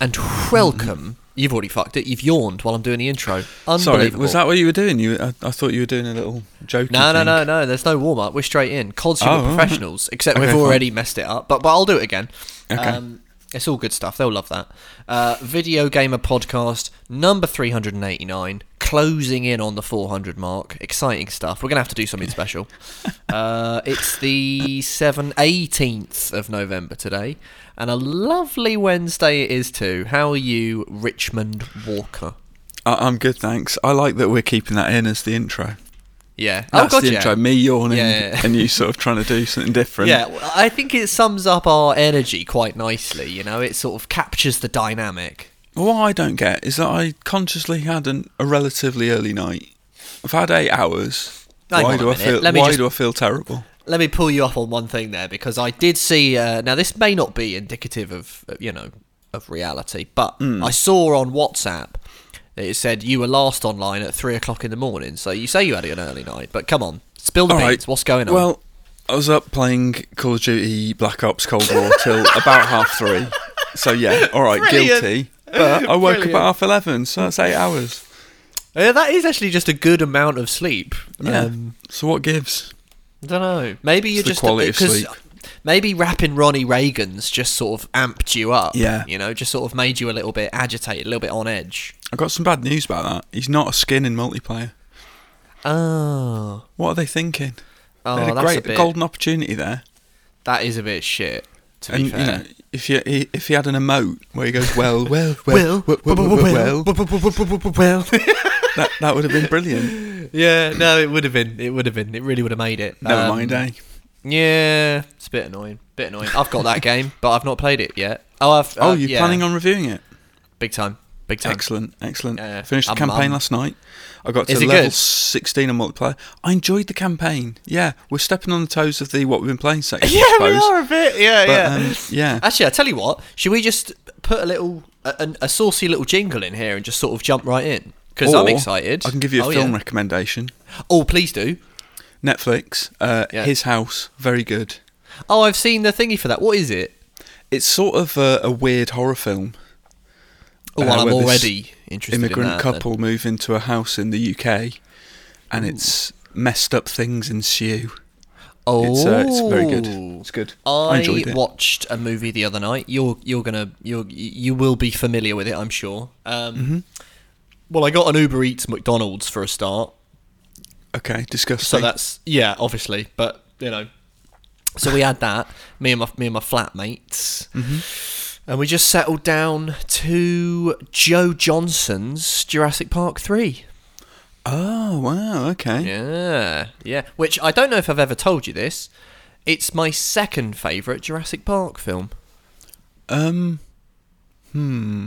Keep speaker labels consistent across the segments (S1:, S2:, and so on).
S1: and welcome. You've already fucked it. You've yawned while I'm doing the intro.
S2: Sorry,
S1: Unbelievable.
S2: was that what you were doing? You, I, I thought you were doing a little joke.
S1: No, no, no, no. There's no warm up. We're straight in. Cods
S2: Oh, right.
S1: professionals. Except
S2: Okay,
S1: we've
S2: fine.
S1: already messed it up. But but I'll do it again.
S2: Okay.
S1: Um, it's all good stuff. They'll love that. Uh, Video Gamer Podcast number 389, closing in on the 400 mark. Exciting stuff. We're going to have to do something special. Uh, it's the 7th, 18th of November today, and a lovely Wednesday it is too. How are you, Richmond Walker?
S2: I, I'm good, thanks. I like that we're keeping that in as the intro.
S1: Yeah.
S2: That's
S1: oh,
S2: the
S1: God,
S2: intro.
S1: yeah.
S2: Me yawning
S1: Yeah, yeah,
S2: and you sort of trying to do something different.
S1: Yeah, I think it sums up our energy quite nicely. You know, it sort of captures the dynamic.
S2: What I don't get is that I consciously had an, a relatively early night. I've had eight hours.
S1: Hang
S2: why do I feel?
S1: Let
S2: Why
S1: just-
S2: do I feel terrible?
S1: Let me pull you up on one thing there because I did see. Uh, now, this may not be indicative of you know of reality, but
S2: Hmm.
S1: I saw on WhatsApp that it said you were last online at three o'clock in the morning. So you say you had an early night, but come on, spill the
S2: All
S1: beans.
S2: right.
S1: What's going on?
S2: Well, I was up playing Call of Duty Black Ops Cold War till about half three. So yeah, all right,
S1: Brilliant.
S2: guilty. But I woke
S1: Brilliant.
S2: up at half eleven, so that's eight hours.
S1: Uh, that is actually just a good amount of sleep.
S2: Yeah.
S1: Um,
S2: so what gives?
S1: I don't know. Maybe you're
S2: the
S1: just
S2: quality
S1: a
S2: of
S1: bit, 'cause
S2: sleep.
S1: Maybe rapping Ronnie Reagan's just sort of amped you up.
S2: Yeah.
S1: You know, just sort of made you a little bit agitated, a little bit on edge.
S2: I got some bad news about that. He's not a skin in multiplayer.
S1: Oh.
S2: What are they thinking?
S1: Oh,
S2: they had oh, a
S1: that's
S2: great
S1: a bit,
S2: golden opportunity there.
S1: That is a bit shit, to be fair.
S2: you know, if you if he had an emote where he goes well, well, well, well, well, well, well,
S1: well.
S2: that that would have been brilliant.
S1: yeah, no, it would have been. It would have been. It really would have made it.
S2: Never
S1: Um,
S2: mind, eh?
S1: Yeah, it's a bit annoying. Bit annoying. I've got that game, but I've not played it yet. Oh, I've.
S2: Oh,
S1: uh,
S2: you're
S1: yeah.
S2: planning on reviewing it?
S1: big time. Big time.
S2: Excellent, excellent.
S1: Yeah,
S2: Finished the
S1: I'm-
S2: campaign
S1: I'm-
S2: last night. I got to level
S1: good?
S2: 16 on multiplayer. I enjoyed the campaign. Yeah, we're stepping on the toes of the what we've been playing section.
S1: Yeah, we are a bit. Yeah,
S2: But,
S1: yeah.
S2: um, yeah.
S1: Actually, I tell you what. Should we just put a little, a, a, a saucy little jingle in here and just sort of jump right in? Because I'm excited.
S2: I can give you a
S1: Oh,
S2: film
S1: yeah.
S2: recommendation.
S1: Oh, please do.
S2: Netflix, uh,
S1: Yeah.
S2: His House, very good.
S1: Oh, I've seen the thingy for that. What is it?
S2: It's sort of a, a weird horror film.
S1: Oh,
S2: Uh,
S1: well, I'm already interested
S2: Immigrant
S1: in that. then.
S2: couple move into a house in the UK, and it's messed up things ensue.
S1: Oh,
S2: It's uh, it's very good. It's good. I,
S1: I, watched a movie the other night. You're you're gonna you're you will be familiar with it, I'm sure. Um,
S2: Mm-hmm.
S1: Well, I got an Uber Eats McDonald's for a start,
S2: Okay, disgusting.
S1: so that's yeah, obviously, but you know. So we had that me and my me and my flatmates,
S2: Mm-hmm.
S1: And we just settled down to Joe Johnston's Jurassic Park three.
S2: oh wow, okay.
S1: Yeah, yeah. Which I don't know if I've ever told you this. It's my second favourite Jurassic Park film.
S2: Um, hmm.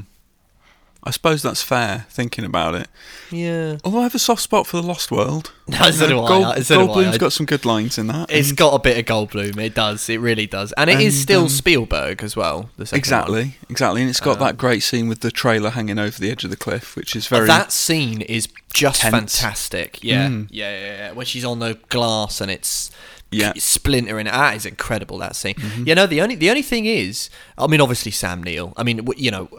S2: I suppose that's fair. Thinking about it,
S1: Yeah.
S2: although I have a soft spot for the Lost World.
S1: No, so do I.
S2: Gold,
S1: So I.
S2: Goldblum's
S1: I-
S2: got some good lines in that.
S1: It's got a bit of Goldblum. It does. It really does. And it is
S2: And,
S1: still
S2: um,
S1: Spielberg as well.
S2: Exactly, exactly, and it's got
S1: Um,
S2: that great scene with the trailer hanging over the edge of the cliff, which is very
S1: That scene is just
S2: tense.
S1: fantastic. Yeah.
S2: Mm.
S1: yeah, yeah, yeah. When she's on the glass and it's
S2: Yeah. Mm-hmm.
S1: splintering. That is incredible. That scene. You know, the only the only thing is, I mean, obviously Sam Neill. I mean, you know,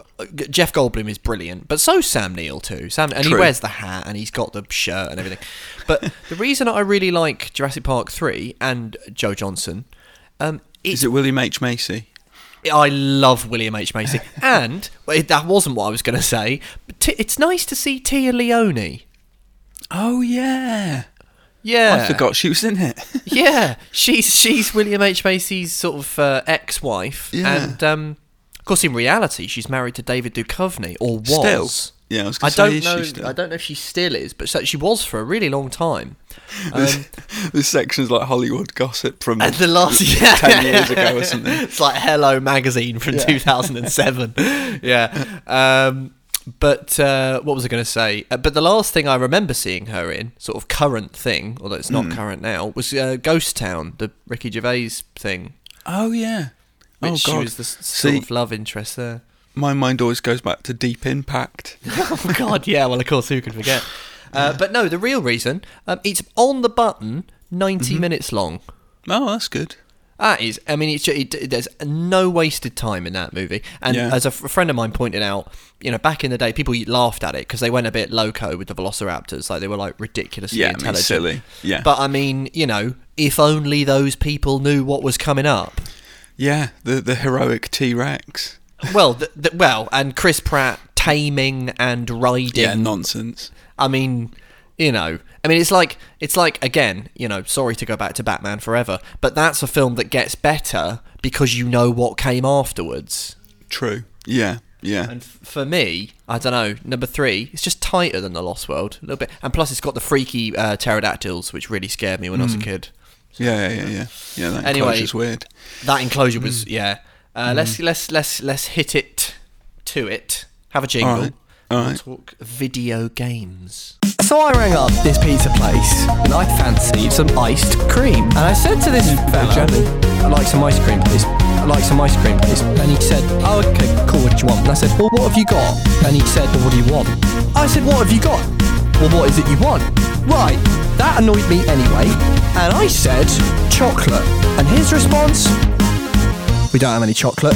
S1: Jeff Goldblum is brilliant, but so's Sam Neill too. Sam and he wears the hat and he's got the shirt and everything. But the reason I really like Jurassic Park three and Joe Johnston. Um,
S2: Is it William H Macy?
S1: I love William H Macy, and well, it- that wasn't what I was going to say. But t- it's nice to see Téa Leoni.
S2: Oh yeah,
S1: Yeah,
S2: I forgot she was in it.
S1: Yeah, she's she's William H Macy's sort of uh, ex-wife,
S2: Yeah.
S1: and um, of course, in reality, she's married to David Duchovny, or was.
S2: Still? Yeah, I was
S1: I don't know. I don't know if she still is, but she was for a really long time. Um,
S2: this section's like Hollywood gossip from
S1: and the last yeah,
S2: 10 years ago or something.
S1: It's like Hello magazine from 2007. yeah. Um, but uh, what was I going to say? Uh, but the last thing I remember seeing her in, sort of current thing, although it's not current now, was uh, Ghost Town, the Ricky Gervais thing,
S2: Oh yeah.
S1: which
S2: oh
S1: she was the sort
S2: See,
S1: of love interest there.
S2: my mind always goes back to Deep Impact.
S1: oh God, yeah. Well, of course, who could forget? Uh, but no, the real reason um, it's on the button, 90
S2: Mm-hmm.
S1: minutes long.
S2: Oh, that's good.
S1: That is, I mean, it's ju- it, there's no wasted time in that movie. And
S2: Yeah.
S1: as a, f- a friend of mine pointed out, you know, back in the day, people laughed at it because they went a bit loco with the Velociraptors, like they were like ridiculously
S2: Yeah, I mean,
S1: intelligent.
S2: silly. Yeah.
S1: But I mean, you know, if only those people knew what was coming up.
S2: Yeah, the the heroic T Rex.
S1: Well, th- th- well, and Chris Pratt taming and riding.
S2: Yeah, nonsense.
S1: I mean, you know, I mean, it's like it's like again, you know, sorry to go back to Batman Forever, but that's a film that gets better because you know what came afterwards.
S2: True. Yeah, yeah.
S1: And f- for me, I don't know, number three, it's just tighter than The Lost World a little bit, and plus it's got the freaky uh, pterodactyls, which really scared me when I was a kid.
S2: Yeah, yeah, yeah, yeah. Yeah, that
S1: Anyway.
S2: enclosure's weird.
S1: That enclosure was yeah. Uh, Let's let's let's let's hit it to it. Have a jingle.
S2: Alright, alright.
S1: We'll talk video games.
S3: So I rang up this pizza place and I fancied some iced cream. And I said to this fella, I'd like some ice cream, please. I'd like some ice cream, please. And he said, oh, okay, cool, what do you want? And I said, well, what have you got? And he said, well, what do you want? I said, what have you got? Well, what is it you want? Right, that annoyed me anyway. And I said, chocolate. And his response, we don't have any chocolate.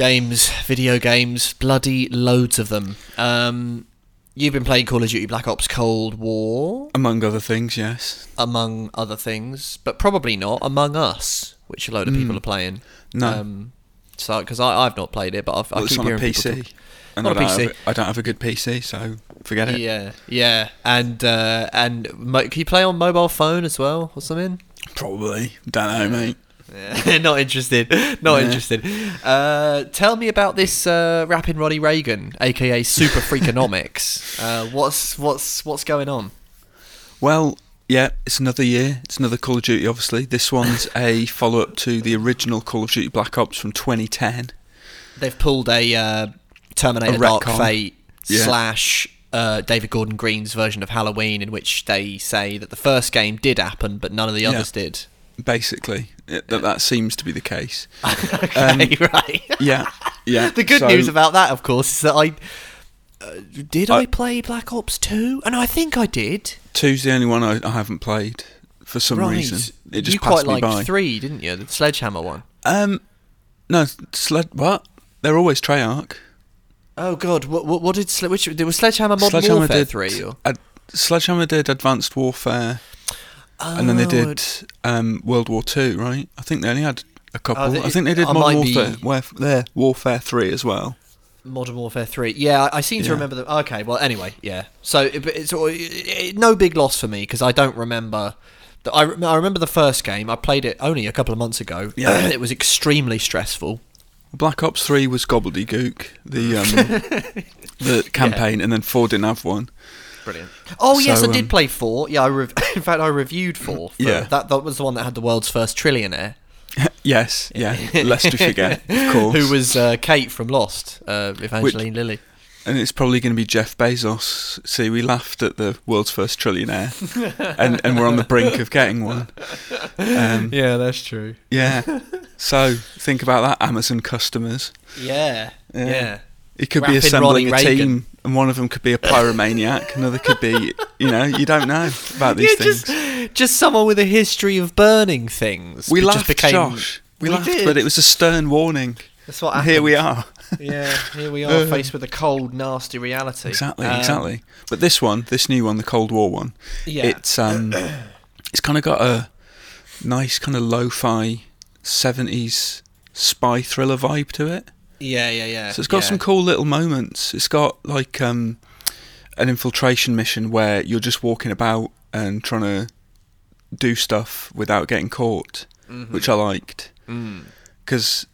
S1: Games, video games, bloody loads of them. Um, you've been playing Call of Duty Black Ops Cold War,
S2: Among other things, yes.
S1: among other things, but probably not Among Us, which a load of people are playing.
S2: Hmm. No.
S1: Um, so, because I've not played it, but I've, I
S2: Well, it's
S1: keep hearing people
S2: PC.
S1: talk-
S2: And
S1: On
S2: don't,
S1: PC.
S2: Have, I don't have a good PC, so forget it.
S1: Yeah, yeah, and uh, and mo- can you play on mobile phone as well or something?
S2: Probably. Don't know, mate.
S1: Yeah, not interested. Not
S2: Yeah.
S1: interested. Uh, tell me about this uh, rapping Roddy Reagan, aka Super Freakonomics. uh, what's what's what's going on?
S2: Well, yeah, it's another year. It's another Call of Duty, obviously. This one's a follow up to the original Call of Duty Black Ops from 2010.
S1: They've pulled a uh, Terminator
S2: A
S1: Dark. Fate
S2: Yeah.
S1: slash uh, David Gordon Green's version of Halloween, in which they say that the first game did happen, but none of the
S2: Yeah.
S1: others did.
S2: Basically, it, that, that seems to be the case.
S1: okay, right.
S2: Yeah, yeah.
S1: The good
S2: so-
S1: news about that, of course, is that I uh, did I,
S2: I-
S1: play Black Ops Two, and I think I did.
S2: Two's the only one I, I haven't played for some
S1: right,
S2: reason. It just
S1: you
S2: passed
S1: quite
S2: me
S1: liked
S2: by.
S1: three, didn't you? The Sledgehammer one.
S2: Um, no, sled. What? They're always Treyarch.
S1: Oh God, what what, what did Sle- which there was Sledgehammer Modern
S2: Sledgehammer
S1: Warfare
S2: did
S1: three? Or?
S2: Ad- Sledgehammer did Advanced Warfare, and then they
S1: Oh,
S2: did um, World War Two, right? I think they only had a couple.
S1: Oh, they-
S2: I think they did
S1: I
S2: Modern
S1: be-
S2: Warfare, there, Warfare Three as well.
S1: Modern Warfare Three. Yeah, I, seem to
S2: Yeah.
S1: remember them. Okay, well, anyway, yeah. So it, it's it, no big loss for me because I don't remember. The, I, I remember the first game. I played it only a couple of months ago.
S2: Yeah.
S1: it was extremely stressful.
S2: Black Ops Three was gobbledygook, the um, the campaign, and then Four didn't have one.
S1: Brilliant. Oh yes, I
S2: So,
S1: did
S2: um,
S1: play four. Yeah, I rev- in fact I reviewed four.
S2: Yeah.
S1: that that was the one that had the world's first trillionaire,
S2: yes, yeah. Lest we forget, of course.
S1: who was uh, Kate from Lost, uh, Evangeline Lilly.
S2: and it's probably going to be Jeff Bezos. See, we laughed at the world's first trillionaire, and and we're on the brink of getting one. Um,
S1: Yeah, that's true.
S2: yeah. So think about that, Amazon customers.
S1: Yeah,
S2: Yeah.
S1: yeah.
S2: It could
S1: Rapping
S2: be assembling
S1: Ronnie
S2: a
S1: Reagan.
S2: team, and one of them could be a pyromaniac. another could be, you know, you don't know about these
S1: Yeah,
S2: things.
S1: just just someone with a history of burning things.
S2: we laughed,
S1: just became,
S2: Josh. We,
S1: We
S2: laughed,
S1: did.
S2: but it was a stern warning.
S1: That's what happened.
S2: here we are.
S1: yeah, here we are, faced with a cold, nasty reality.
S2: Exactly,
S1: Um,
S2: exactly. But this one, this new one, the Cold War one,
S1: Yeah.
S2: it's um, it's kind of got a nice kind of lo-fi seventies spy thriller vibe to it.
S1: Yeah, yeah, yeah.
S2: So it's got
S1: yeah.
S2: some cool little moments. It's got like um, an infiltration mission where you're just walking about and trying to do stuff without getting caught, which I liked.
S1: Mm.
S2: Because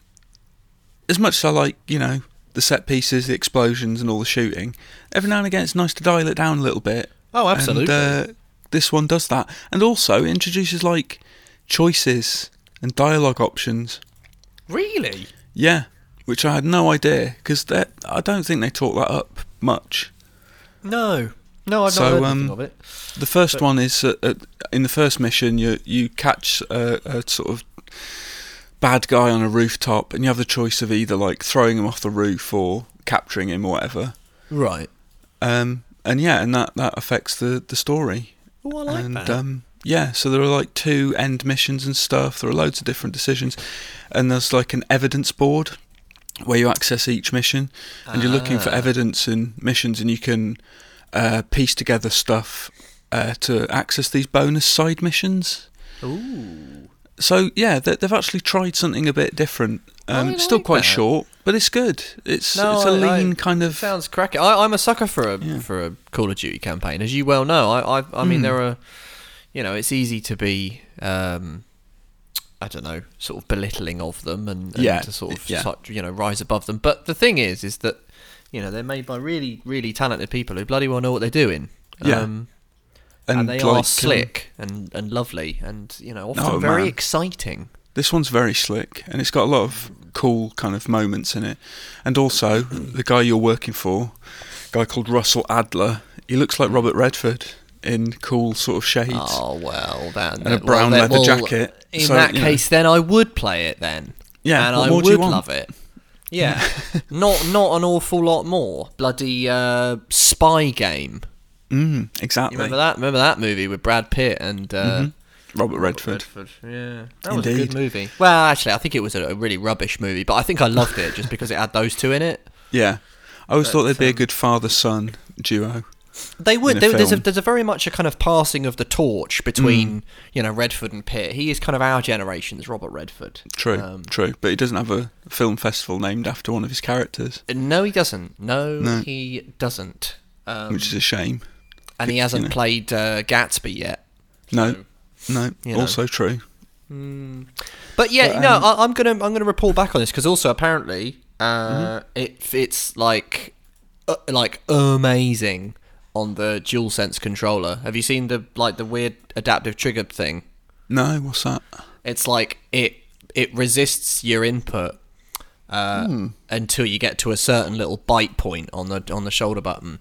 S2: as much as I like, you know, the set pieces, the explosions, and all the shooting, every now and again it's nice to dial it down a little bit.
S1: Oh, absolutely.
S2: And, uh, this one does that, and also it introduces like choices and dialogue options.
S1: really?
S2: Yeah, which I had no idea because that I don't think they talk that up much.
S1: No, no, I've
S2: So,
S1: not heard
S2: um,
S1: of it.
S2: The first
S1: But-
S2: one is uh, uh, in the first mission you you catch a, a sort of bad guy on a rooftop, and you have the choice of either like throwing him off the roof or capturing him or whatever.
S1: Right.
S2: Um, and yeah, and that that affects the the story.
S1: Oh, I like
S2: and
S1: that.
S2: um, Yeah, so there are like two end missions and stuff. There are loads of different decisions, and there's like an evidence board where you access each mission, and you're looking for
S1: Ah.
S2: evidence in missions, and you can uh, piece together stuff uh, to access these bonus side missions.
S1: Ooh.
S2: So yeah, they, they've actually tried something a bit different. Um,
S1: I
S2: it's still quite
S1: that.
S2: short, but it's good. It's
S1: No,
S2: it's a
S1: I- I-
S2: lean kind of.
S1: Sounds cracking. I, I'm a sucker for a
S2: Yeah.
S1: for a Call of Duty campaign, as you well know. I I, I mean,
S2: Mm.
S1: there are, you know, it's easy to be, um, I don't know, sort of belittling of them and, and
S2: Yeah,
S1: to sort of
S2: yeah.
S1: sort- you know rise above them. But the thing is, is that you know they're made by really really talented people who bloody well know what they're doing.
S2: Yeah.
S1: Um, and, they
S2: like,
S1: are
S2: um,
S1: slick and, and lovely and you know often
S2: Oh,
S1: very
S2: man.
S1: exciting.
S2: This one's very slick, and it's got a lot of cool kind of moments in it. And also, the guy you're working for, a guy called Russell Adler, he looks like Robert Redford in cool sort of shades.
S1: Oh well, then
S2: And a brown
S1: well, then-
S2: leather
S1: well,
S2: jacket,
S1: In
S2: so,
S1: that
S2: you know.
S1: case, then I would play it then.
S2: Yeah,
S1: and I would
S2: you
S1: love it. Yeah, not not an awful lot more. Bloody uh, spy game.
S2: Mm,
S1: You
S2: exactly.
S1: remember that? Remember that movie with Brad Pitt and uh,
S2: Mhm. Robert Redford.
S1: Yeah, that was a good movie. Well, actually, I think it was a, really rubbish movie, but I think I loved it just because it had those two in it.
S2: Yeah. I always
S1: But,
S2: thought they'd be a
S1: um,
S2: good father-son duo.
S1: They would.
S2: a
S1: there's a there's a very much a kind of passing of the torch between
S2: Mm.
S1: you know Redford and Pitt. He is kind of our generation's Robert Redford.
S2: True,
S1: Um,
S2: true. But he doesn't have a film festival named after one of his characters,
S1: No, he doesn't. No,
S2: No.
S1: he doesn't. Um,
S2: which is a shame.
S1: and he hasn't
S2: know.
S1: played uh, Gatsby yet.
S2: No,
S1: So-
S2: no,
S1: you know.
S2: also true.
S1: Mm. But yeah,
S2: But,
S1: no,
S2: um,
S1: I, I'm gonna I'm gonna report back on this because also apparently uh,
S2: Mm-hmm.
S1: it it's like uh, like amazing on the DualSense controller. Have you seen the like the weird adaptive trigger thing?
S2: No, what's that?
S1: It's like it it resists your input uh,
S2: Hmm.
S1: until you get to a certain little bite point on the on the shoulder button.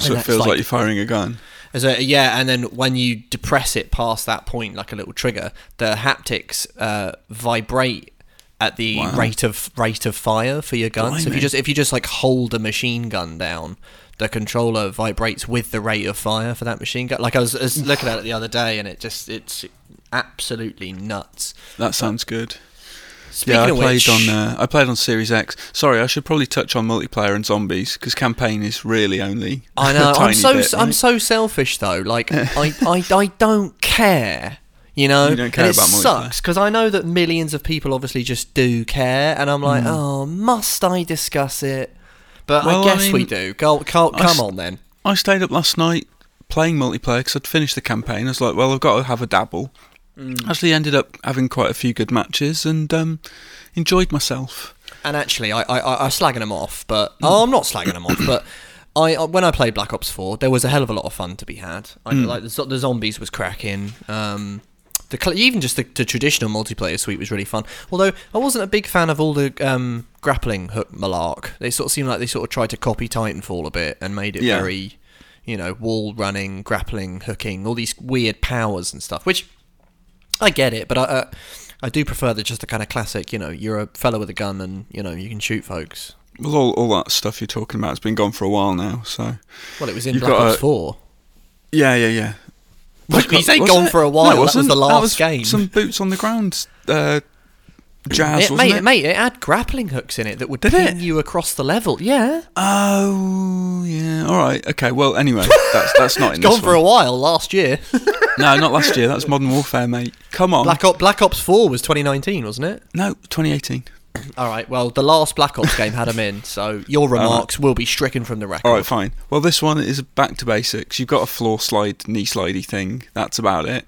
S2: So it feels like,
S1: like-
S2: you're firing a gun.
S1: As a, yeah, and then when you depress it past that point, like a little trigger, the haptics uh, vibrate at the
S2: Wow.
S1: rate of rate of fire for your gun. So if you just if you just like hold a machine gun down, the controller vibrates with the rate of fire for that machine gun. Like I was, I was looking at it the other day, and it just it's absolutely nuts.
S2: That sounds good.
S1: Speaking
S2: yeah, I
S1: of
S2: played
S1: which,
S2: on uh, I played on Series X. Sorry, I should probably touch on multiplayer and zombies because campaign is really only.
S1: I know. I'm so
S2: bit,
S1: I'm
S2: right?
S1: so selfish though. Like I, I I don't care. You know,
S2: You don't care
S1: and it
S2: about multiplayer.
S1: sucks because I know that millions of people obviously just do care, and I'm like, oh, must I discuss it? But.
S2: Well,
S1: I
S2: I
S1: guess we do. Go, come, on then.
S2: I stayed up last night playing multiplayer because I'd finished the campaign. I was like, well, I've got to have a dabble.
S1: Mm.
S2: Actually, ended up having quite a few good matches and um, enjoyed myself.
S1: And actually, I, I, I, I'm slagging them off, but oh, I'm not slagging them off. But I, I- when I played Black Ops 4, there was a hell of a lot of fun to be had. I,
S2: Hmm.
S1: Like the, the zombies was cracking. Um, the cl- even just the, the traditional multiplayer suite was really fun. Although I wasn't a big fan of all the um, grappling hook malark. They sort of seemed like they sort of tried to copy Titanfall a bit and made it
S2: Yeah.
S1: very, you know, wall running, grappling, hooking, all these weird powers and stuff. Which I get it, but I, uh, I do prefer the just the kind of classic. You know, you're a fella with a gun and you know you can shoot folks.
S2: Well, all, all that stuff you're talking about has been gone for a while now. So
S1: Well, it was in
S2: You've
S1: Black Ops
S2: a-
S1: Four.
S2: yeah, yeah, yeah.
S1: What, you say
S2: Was
S1: gone
S2: it?
S1: for a
S2: No,
S1: while?
S2: it
S1: that was the last
S2: was
S1: game.
S2: Some boots on the ground. Uh, jazz,
S1: it,
S2: wasn't
S1: mate,
S2: it?
S1: mate, it had grappling hooks in it that would
S2: Did
S1: pin
S2: it?
S1: you across the level. Yeah,
S2: Oh, yeah. All right. Okay. Well, anyway, that's that's not in
S1: gone for
S2: one.
S1: a while last year.
S2: No, not last year. That's Modern Warfare, mate. Come on.
S1: Black Ops Black Ops Four was 2019, wasn't it?
S2: no, 2018.
S1: All right. Well, the last Black Ops game had them in, so your remarks will be stricken from the record.
S2: All right, fine. Well, this one is back to basics. You've got a floor slide, knee slidey thing. That's about it.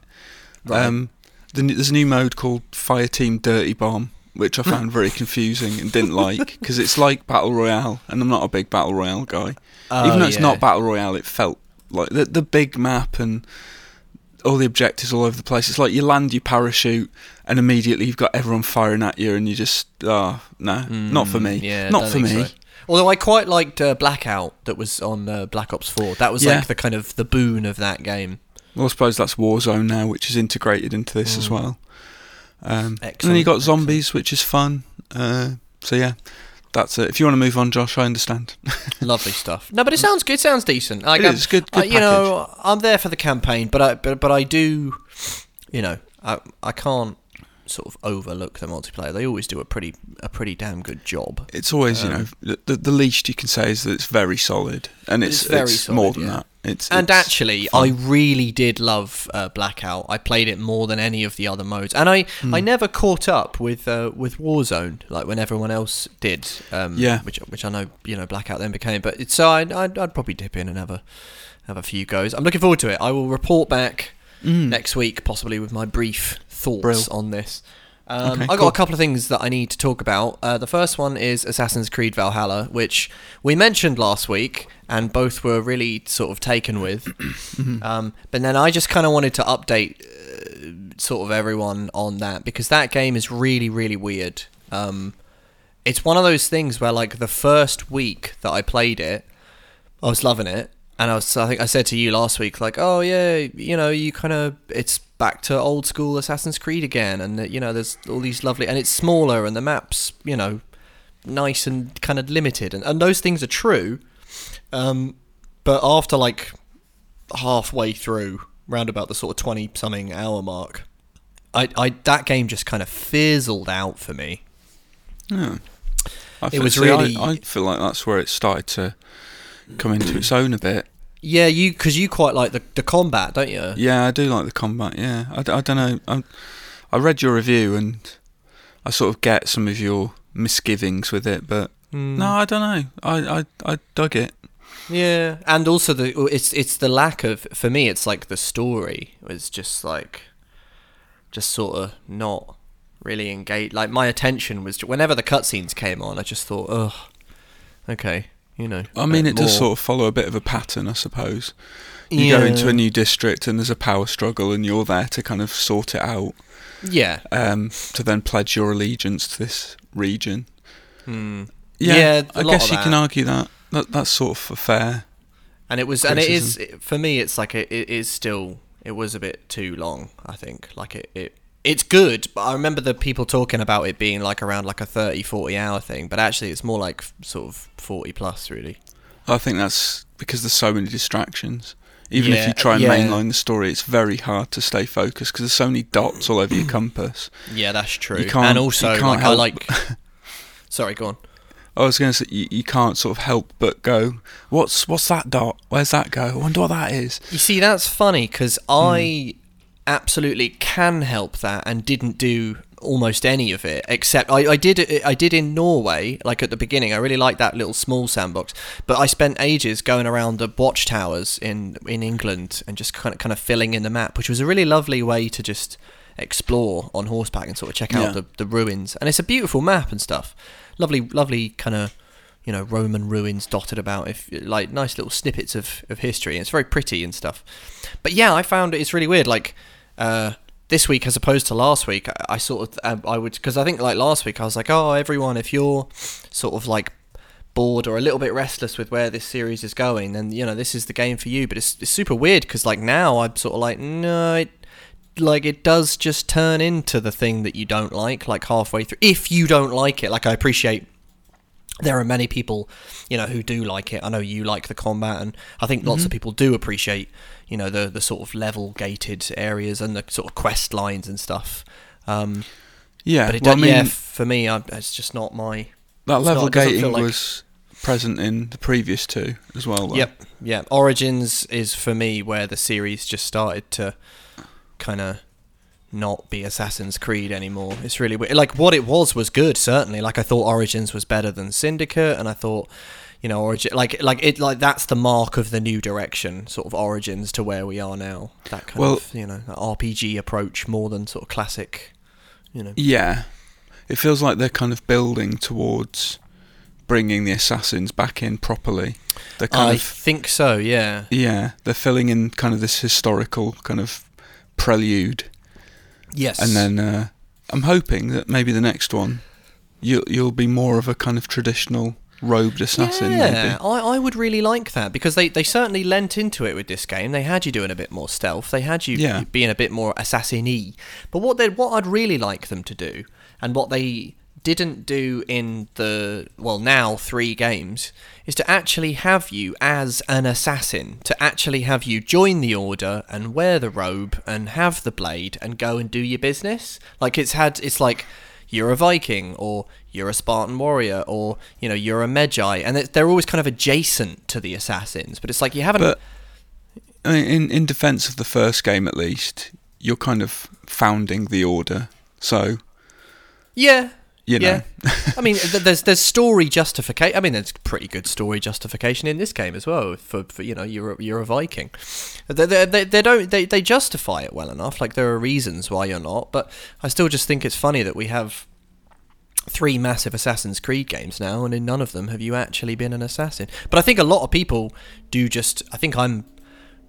S1: Right.
S2: Um, the, there's a new mode called Fire Team Dirty Bomb, which I found very confusing and didn't like because it's like Battle Royale, and I'm not a big Battle Royale guy.
S1: Oh,
S2: Even though it's not Battle Royale, it felt like the, the big map and all the objectives all over the place. It's like you land, you parachute, and immediately you've got everyone firing at you, and you just, oh, no, not for me.
S1: Mm, Yeah,
S2: not for me.
S1: so. Although I quite liked uh, Blackout that was on uh, Black Ops 4. That was
S2: Yeah.
S1: like the kind of the boon of that game.
S2: Well, I suppose that's Warzone now, which is integrated into this as
S1: Mm.
S2: well. Um, and then you got
S1: excellent.
S2: zombies, which is fun. Uh, so yeah, that's it. If you want to move on, Josh, I understand.
S1: Lovely stuff. No, but it sounds good. It sounds decent. Like,
S2: It
S1: I'm-
S2: is, good- good
S1: I- you know, I'm there for the campaign, but I but, but I do, you know, I I can't sort of overlook the multiplayer. They always do a pretty a pretty damn good job.
S2: It's always, you know, the, the, the least you can say is that it's very solid, and it's,
S1: It's very
S2: it's
S1: solid,
S2: more than
S1: yeah.
S2: that. It's
S1: And
S2: it's
S1: actually,
S2: fun.
S1: I really did love uh, Blackout. I played it more than any of the other modes, and I,
S2: Hmm.
S1: I never caught up with uh, with Warzone like when everyone else did. Um,
S2: Yeah.
S1: which which I know you know Blackout then became, but it's so I'd, I'd, I'd probably dip in and have a have a few goes. I'm looking forward to it. I will report back
S2: Mm.
S1: next week, possibly with my brief thoughts
S2: Brill.
S1: on this. Um,
S2: Okay,
S1: I got
S2: cool.
S1: a couple of things that I need to talk about. Uh, the first one is Assassin's Creed Valhalla, which we mentioned last week, and both were really sort of taken with.
S2: Mm-hmm.
S1: um, but then I just kind of wanted to update uh, sort of everyone on that because that game is really, really weird. Um, it's one of those things where, like, the first week that I played it, I was loving it, and I was. I think I said to you last week, like, oh yeah, you know, you kind of, it's back to old school Assassin's Creed again, and you know, there's all these lovely, and it's smaller, and the maps, you know, nice and kind of limited, and, and those things are true. Um, but after like halfway through, round about the sort of twenty something hour mark, I, I that game just kind of fizzled out for me.
S2: Yeah. I
S1: It
S2: feel-
S1: was
S2: see, I-
S1: really-
S2: I, feel like that's where it started to come into its own a bit.
S1: Yeah, you because you quite like the the combat, don't you?
S2: Yeah, I do like the combat. Yeah, I, d- I don't know. i I read your review and I sort of get some of your misgivings with it, but
S1: Hmm.
S2: no, I don't know. I, I I dug it.
S1: Yeah, and also the it's it's the lack of for me. It's like the story was just like, just sort of not really engaged. Like my attention was whenever the cutscenes came on, I just thought, ugh, okay, you know.
S2: I mean, it does sort of follow a bit of a pattern, I suppose. You go into a new district and there's a power struggle, and you're there to kind of sort it out,
S1: Yeah,
S2: um, to then pledge your allegiance to this region.
S1: Hmm.
S2: Yeah,
S1: Yeah, a
S2: I guess you can argue that. that that's sort of a fair.
S1: and it was, and it is for me. It's like it, it is still. It was a bit too long. I think like it. it it's good, but I remember the people talking about it being like around like a 30, 40 hour thing, but actually it's more like sort of 40 plus really.
S2: I think that's because there's so many distractions. Even if you try and
S1: yeah.
S2: mainline the story, it's very hard to stay focused because there's so many dots all over your compass.
S1: Yeah, that's true.
S2: You can't-
S1: and
S2: you
S1: also,
S2: can't
S1: like, I
S2: help-
S1: like. Sorry, go on.
S2: I was going to say you, you can't sort of help but go, "What's what's that dot? Where's that go? I wonder what that is."
S1: You see, that's funny because
S2: Hmm.
S1: I absolutely can help that and didn't do almost any of it except I, I did I did in Norway like at the beginning. I really liked that little small sandbox but I spent ages going around the watchtowers in in England and just kind of kind of filling in the map which was a really lovely way to just explore on horseback and sort of check out
S2: Yeah.
S1: the, the ruins. And it's a beautiful map and stuff. Lovely lovely kind of you know Roman ruins dotted about if like nice little snippets of, of history. And it's very pretty and stuff. But yeah I found it's really weird. Like uh, this week as opposed to last week I, I sort of um, I would because I think like last week I was like oh everyone if you're sort of like bored or a little bit restless with where this series is going then you know this is the game for you. But it's, it's super weird because like now I'm sort of like no it like it does just turn into the thing that you don't like like halfway through if you don't like it. Like I appreciate there are many people, you know, who do like it. I know you like the combat, and I think lots
S2: Mm-hmm.
S1: of people do appreciate, you know, the the sort of level gated areas and the sort of quest lines and stuff. Um,
S2: Yeah,
S1: but it
S2: well, I mean,
S1: yeah, for me, I, it's just not my.
S2: that level
S1: not-
S2: gating
S1: like-
S2: was present in the previous two as well. Though.
S1: Yep, yeah. Origins is for me where the series just started to kind of not be Assassin's Creed anymore. It's really weird. Like what it was was good, certainly. Like I thought Origins was better than Syndicate, and I thought, you know, Origin like like it like that's the mark of the new direction, sort of Origins to where we are now. That kind
S2: Well-
S1: of you know RPG approach more than sort of classic, you know.
S2: Yeah, it feels like they're kind of building towards bringing the assassins back in properly. They're kind
S1: I
S2: of
S1: think so. Yeah.
S2: yeah, they're filling in kind of this historical kind of prelude,
S1: Yes.
S2: and then uh, I'm hoping that maybe the next one you'll you'll be more of a kind of traditional robed assassin.
S1: Yeah,
S2: maybe.
S1: I, I would really like that because they, they certainly lent into it with this game. They had you doing a bit more stealth. They had you
S2: Yeah.
S1: being a bit more assassin-y. But what they what I'd really like them to do, and what they didn't do in the well now three games is to actually have you as an assassin to actually have you join the order and wear the robe and have the blade and go and do your business like it's had it's like you're a viking or you're a spartan warrior or you know you're a medjay and they're always kind of adjacent to the assassins but it's like you haven't
S2: But I mean, in in defence of the first game, at least, you're kind of founding the order. So
S1: yeah
S2: you know,
S1: Yeah, I mean, th- there's there's story justification. I mean, there's pretty good story justification in this game as well. For, for you know, you're a, you're a Viking. They, they, they, they don't they, they justify it well enough. Like there are reasons why you're not, but I still just think it's funny that we have three massive Assassin's Creed games now, and in none of them have you actually been an assassin. But I think a lot of people do just. I think I'm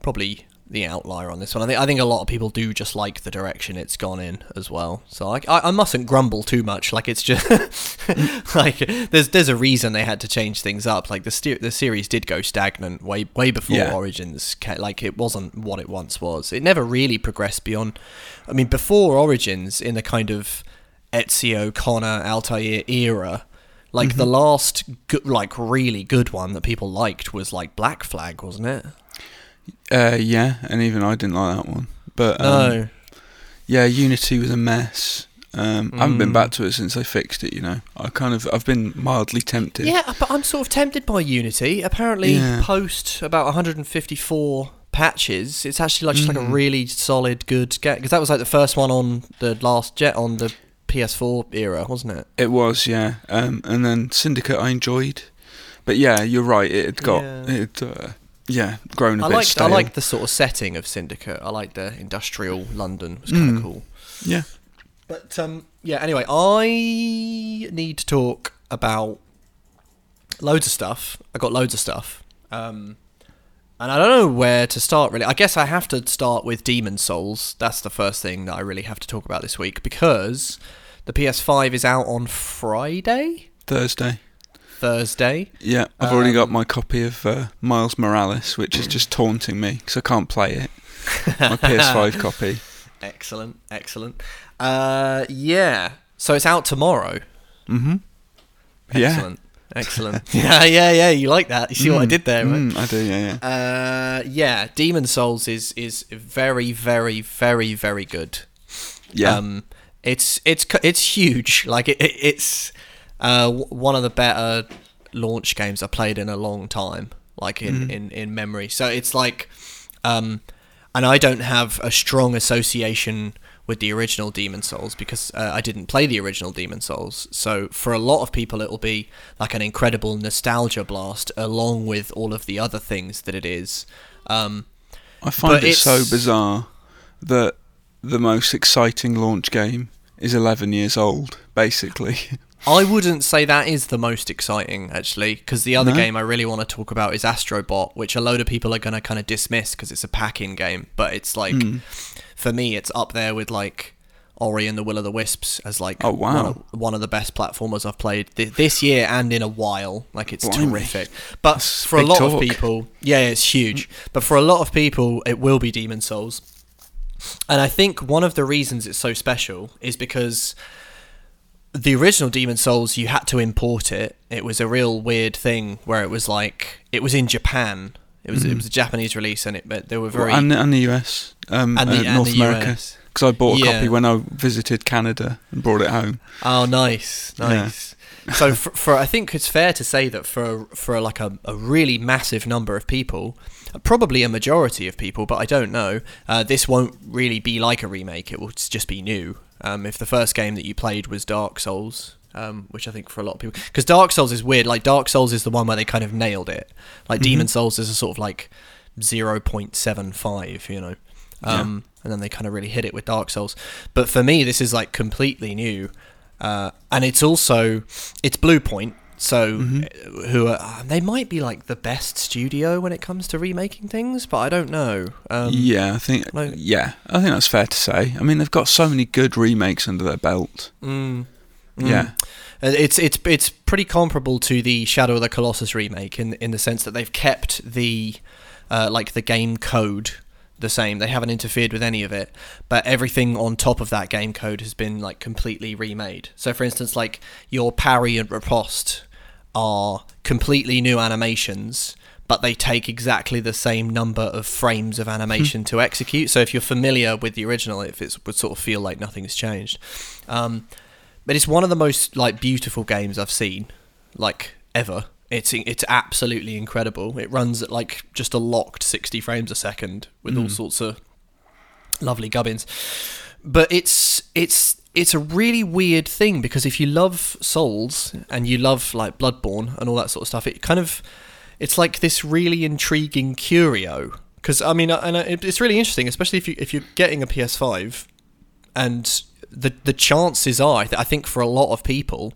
S1: probably the outlier on this one. I think I think a lot of people do just like the direction it's gone in as well. So I I, I mustn't grumble too much. Like it's just like there's there's a reason they had to change things up. Like the the series did go stagnant way way before
S2: Yeah.
S1: Origins. Like it wasn't what it once was. It never really progressed beyond. I mean, before Origins, in the kind of Ezio, Connor, Altair era. Like mm-hmm. the last, go- like really good one that people liked was like Black Flag, wasn't it?
S2: Uh, yeah, and even I didn't like that one. But um,
S1: No,
S2: yeah, Unity was a mess. Um, I haven't been
S1: Mm.
S2: back to it since they fixed it. You know, I kind of I've been mildly tempted.
S1: Yeah, but I'm sort of tempted by Unity. Apparently,
S2: Yeah.
S1: post about 154 patches, it's actually like just like a
S2: Mm.
S1: really solid, good game. Because that was like the first one on the last jet on the PS4 era, wasn't it?
S2: It was, yeah. Um, and then Syndicate I enjoyed, but yeah, you're right. It had got
S1: Yeah.
S2: it, uh, yeah, grown a
S1: I
S2: bit
S1: liked
S2: stale.
S1: I like the sort of setting of Syndicate. I like the industrial London. It was kind of
S2: Mm.
S1: cool.
S2: yeah.
S1: But um, yeah. Anyway, I need to talk about loads of stuff. I got loads of stuff. Um, and I don't know where to start really. I guess I have to start with Demon's Souls. That's the first thing that I really have to talk about this week because the PS5 is out on Friday,
S2: Thursday.
S1: Thursday.
S2: Yeah, I've already got
S1: Um,
S2: my copy of uh, Miles Morales, which is just taunting me because I can't play it. My PS5 copy.
S1: Excellent, excellent. Uh, yeah. So it's out tomorrow.
S2: Mm-hmm. Yeah.
S1: Excellent. Excellent. yeah, yeah, yeah. You like that? You see what I
S2: Mm,
S1: did there, right?
S2: mm, I do, yeah, yeah.
S1: Uh, yeah. Demon's Souls is is very, very, very, very good.
S2: Yeah.
S1: Um, it's it's it's huge. Like it, it it's uh one of the better launch games I played in a long time. Like in
S2: Mm.
S1: in in memory. So it's like, um, and I don't have a strong association with the original Demon's Souls because uh, I didn't play the original Demon's Souls. So for a lot of people, it'll be like an incredible nostalgia blast, along with all of the other things that it is. Um,
S2: I find it so bizarre that the most exciting launch game is 11 years old, basically.
S1: I wouldn't say that is the most exciting, actually, because the other
S2: No?
S1: game I really want to talk about is Astrobot, which a load of people are going to kind of dismiss because it's a pack-in game. But it's like,
S2: Hmm.
S1: for me, it's up there with like Ori and the Will of the Wisps as like
S2: Oh, wow.
S1: one, of, one of the best platformers I've played th- this year and in a while. Like it's
S2: Blimey.
S1: terrific. But
S2: That's
S1: for a lot of people, yeah, it's huge. But for a lot of people, it will be Demon's Souls. And I think one of the reasons it's so special is because the original Demon's Souls, you had to import it. It was a real weird thing where it was like it was in Japan. It was it was a Japanese release, and it but they were very
S2: Well, and, and the US, um,
S1: And the-
S2: uh,
S1: and
S2: North
S1: the
S2: America. Because I bought a
S1: Yeah.
S2: copy when I visited Canada and brought it home.
S1: oh nice nice. so for, for I think it's fair to say that for for like a, a really massive number of people, probably a majority of people, but I don't know. Uh, this won't really be like a remake. It will just be new. Um, if the first game that you played was Dark Souls, um, which I think for a lot of people, because Dark Souls is weird. Like Dark Souls is the one where they kind of nailed it. Like Demon's Souls is a sort of like zero point seven five, you know. Um, And then they kind of really hit it with Dark Souls. But for me, this is like completely new, uh, and it's also it's Bluepoint. So uh, who are they might be like the best studio when it comes to remaking things, but I don't know. Um,
S2: yeah, I think.
S1: like-
S2: yeah, I think that's fair to say. I mean, they've got so many good remakes under their belt.
S1: Mm,
S2: Yeah.
S1: Uh, It's it's it's pretty comparable to the Shadow of the Colossus remake in in the sense that they've kept the uh, like the game code the same. They haven't interfered with any of it, but everything on top of that game code has been like completely remade. So, for instance, like your parry and riposte are completely new animations, but they take exactly the same number of frames of animation to execute. So, if you're familiar with the original, if it would sort of feel like nothing's changed. Um, but it's one of the most like beautiful games I've seen, like ever. It's it's absolutely incredible. It runs at like just a locked 60 frames a second with all sorts of lovely gubbins. But it's it's it's a really weird thing because if you love Souls and you love like Bloodborne and all that sort of stuff, it kind of it's like this really intriguing curio. Because I mean, and it's really interesting, especially if you if you're getting a PS5, and the the chances are, I think for a lot of people,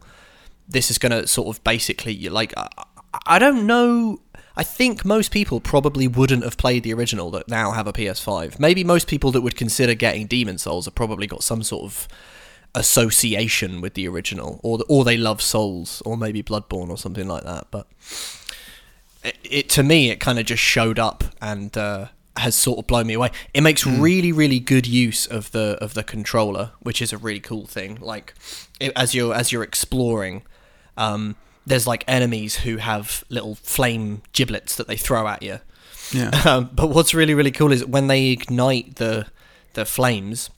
S1: this is going to sort of basically like I, I don't know. I think most people probably wouldn't have played the original that now have a PS5. Maybe most people that would consider getting Demon's Souls have probably got some sort of association with the original, or or they love Souls, or maybe Bloodborne or something like that. But it, it to me, it kind of just showed up and uh, has sort of blown me away. It makes really, really good use of the of the controller, which is a really cool thing. Like it, as you're as you're exploring, um, there's like enemies who have little flame giblets that they throw at you.
S2: Yeah.
S1: Um, but what's really really cool is when they ignite the the flames,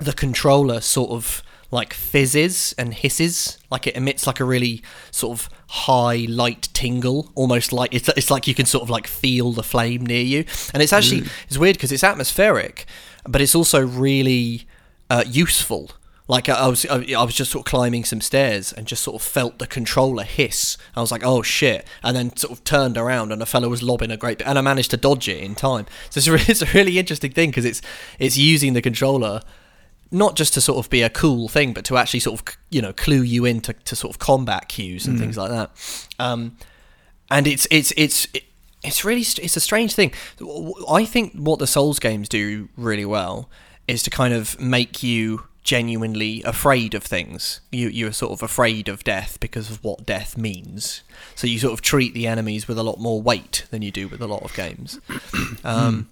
S1: the controller sort of like fizzes and hisses, like it emits like a really sort of high light tingle, almost like it's it's like you can sort of like feel the flame near you, and it's actually it's weird because it's atmospheric, but it's also really uh, useful. Like I I was, I I was just sort of climbing some stairs and just sort of felt the controller hiss. I was like, "Oh shit!" And then sort of turned around and a fellow was lobbing a great, bit, and I managed to dodge it in time. So it's a, it's a really interesting thing because it's it's using the controller not just to sort of be a cool thing, but to actually sort of you know clue you into to sort of combat cues and things like that. Um, and it's it's it's it's really it's a strange thing. I think what the Souls games do really well is to kind of make you genuinely afraid of things. You you're sort of afraid of death because of what death means. So you sort of treat the enemies with a lot more weight than you do with a lot of games. Um,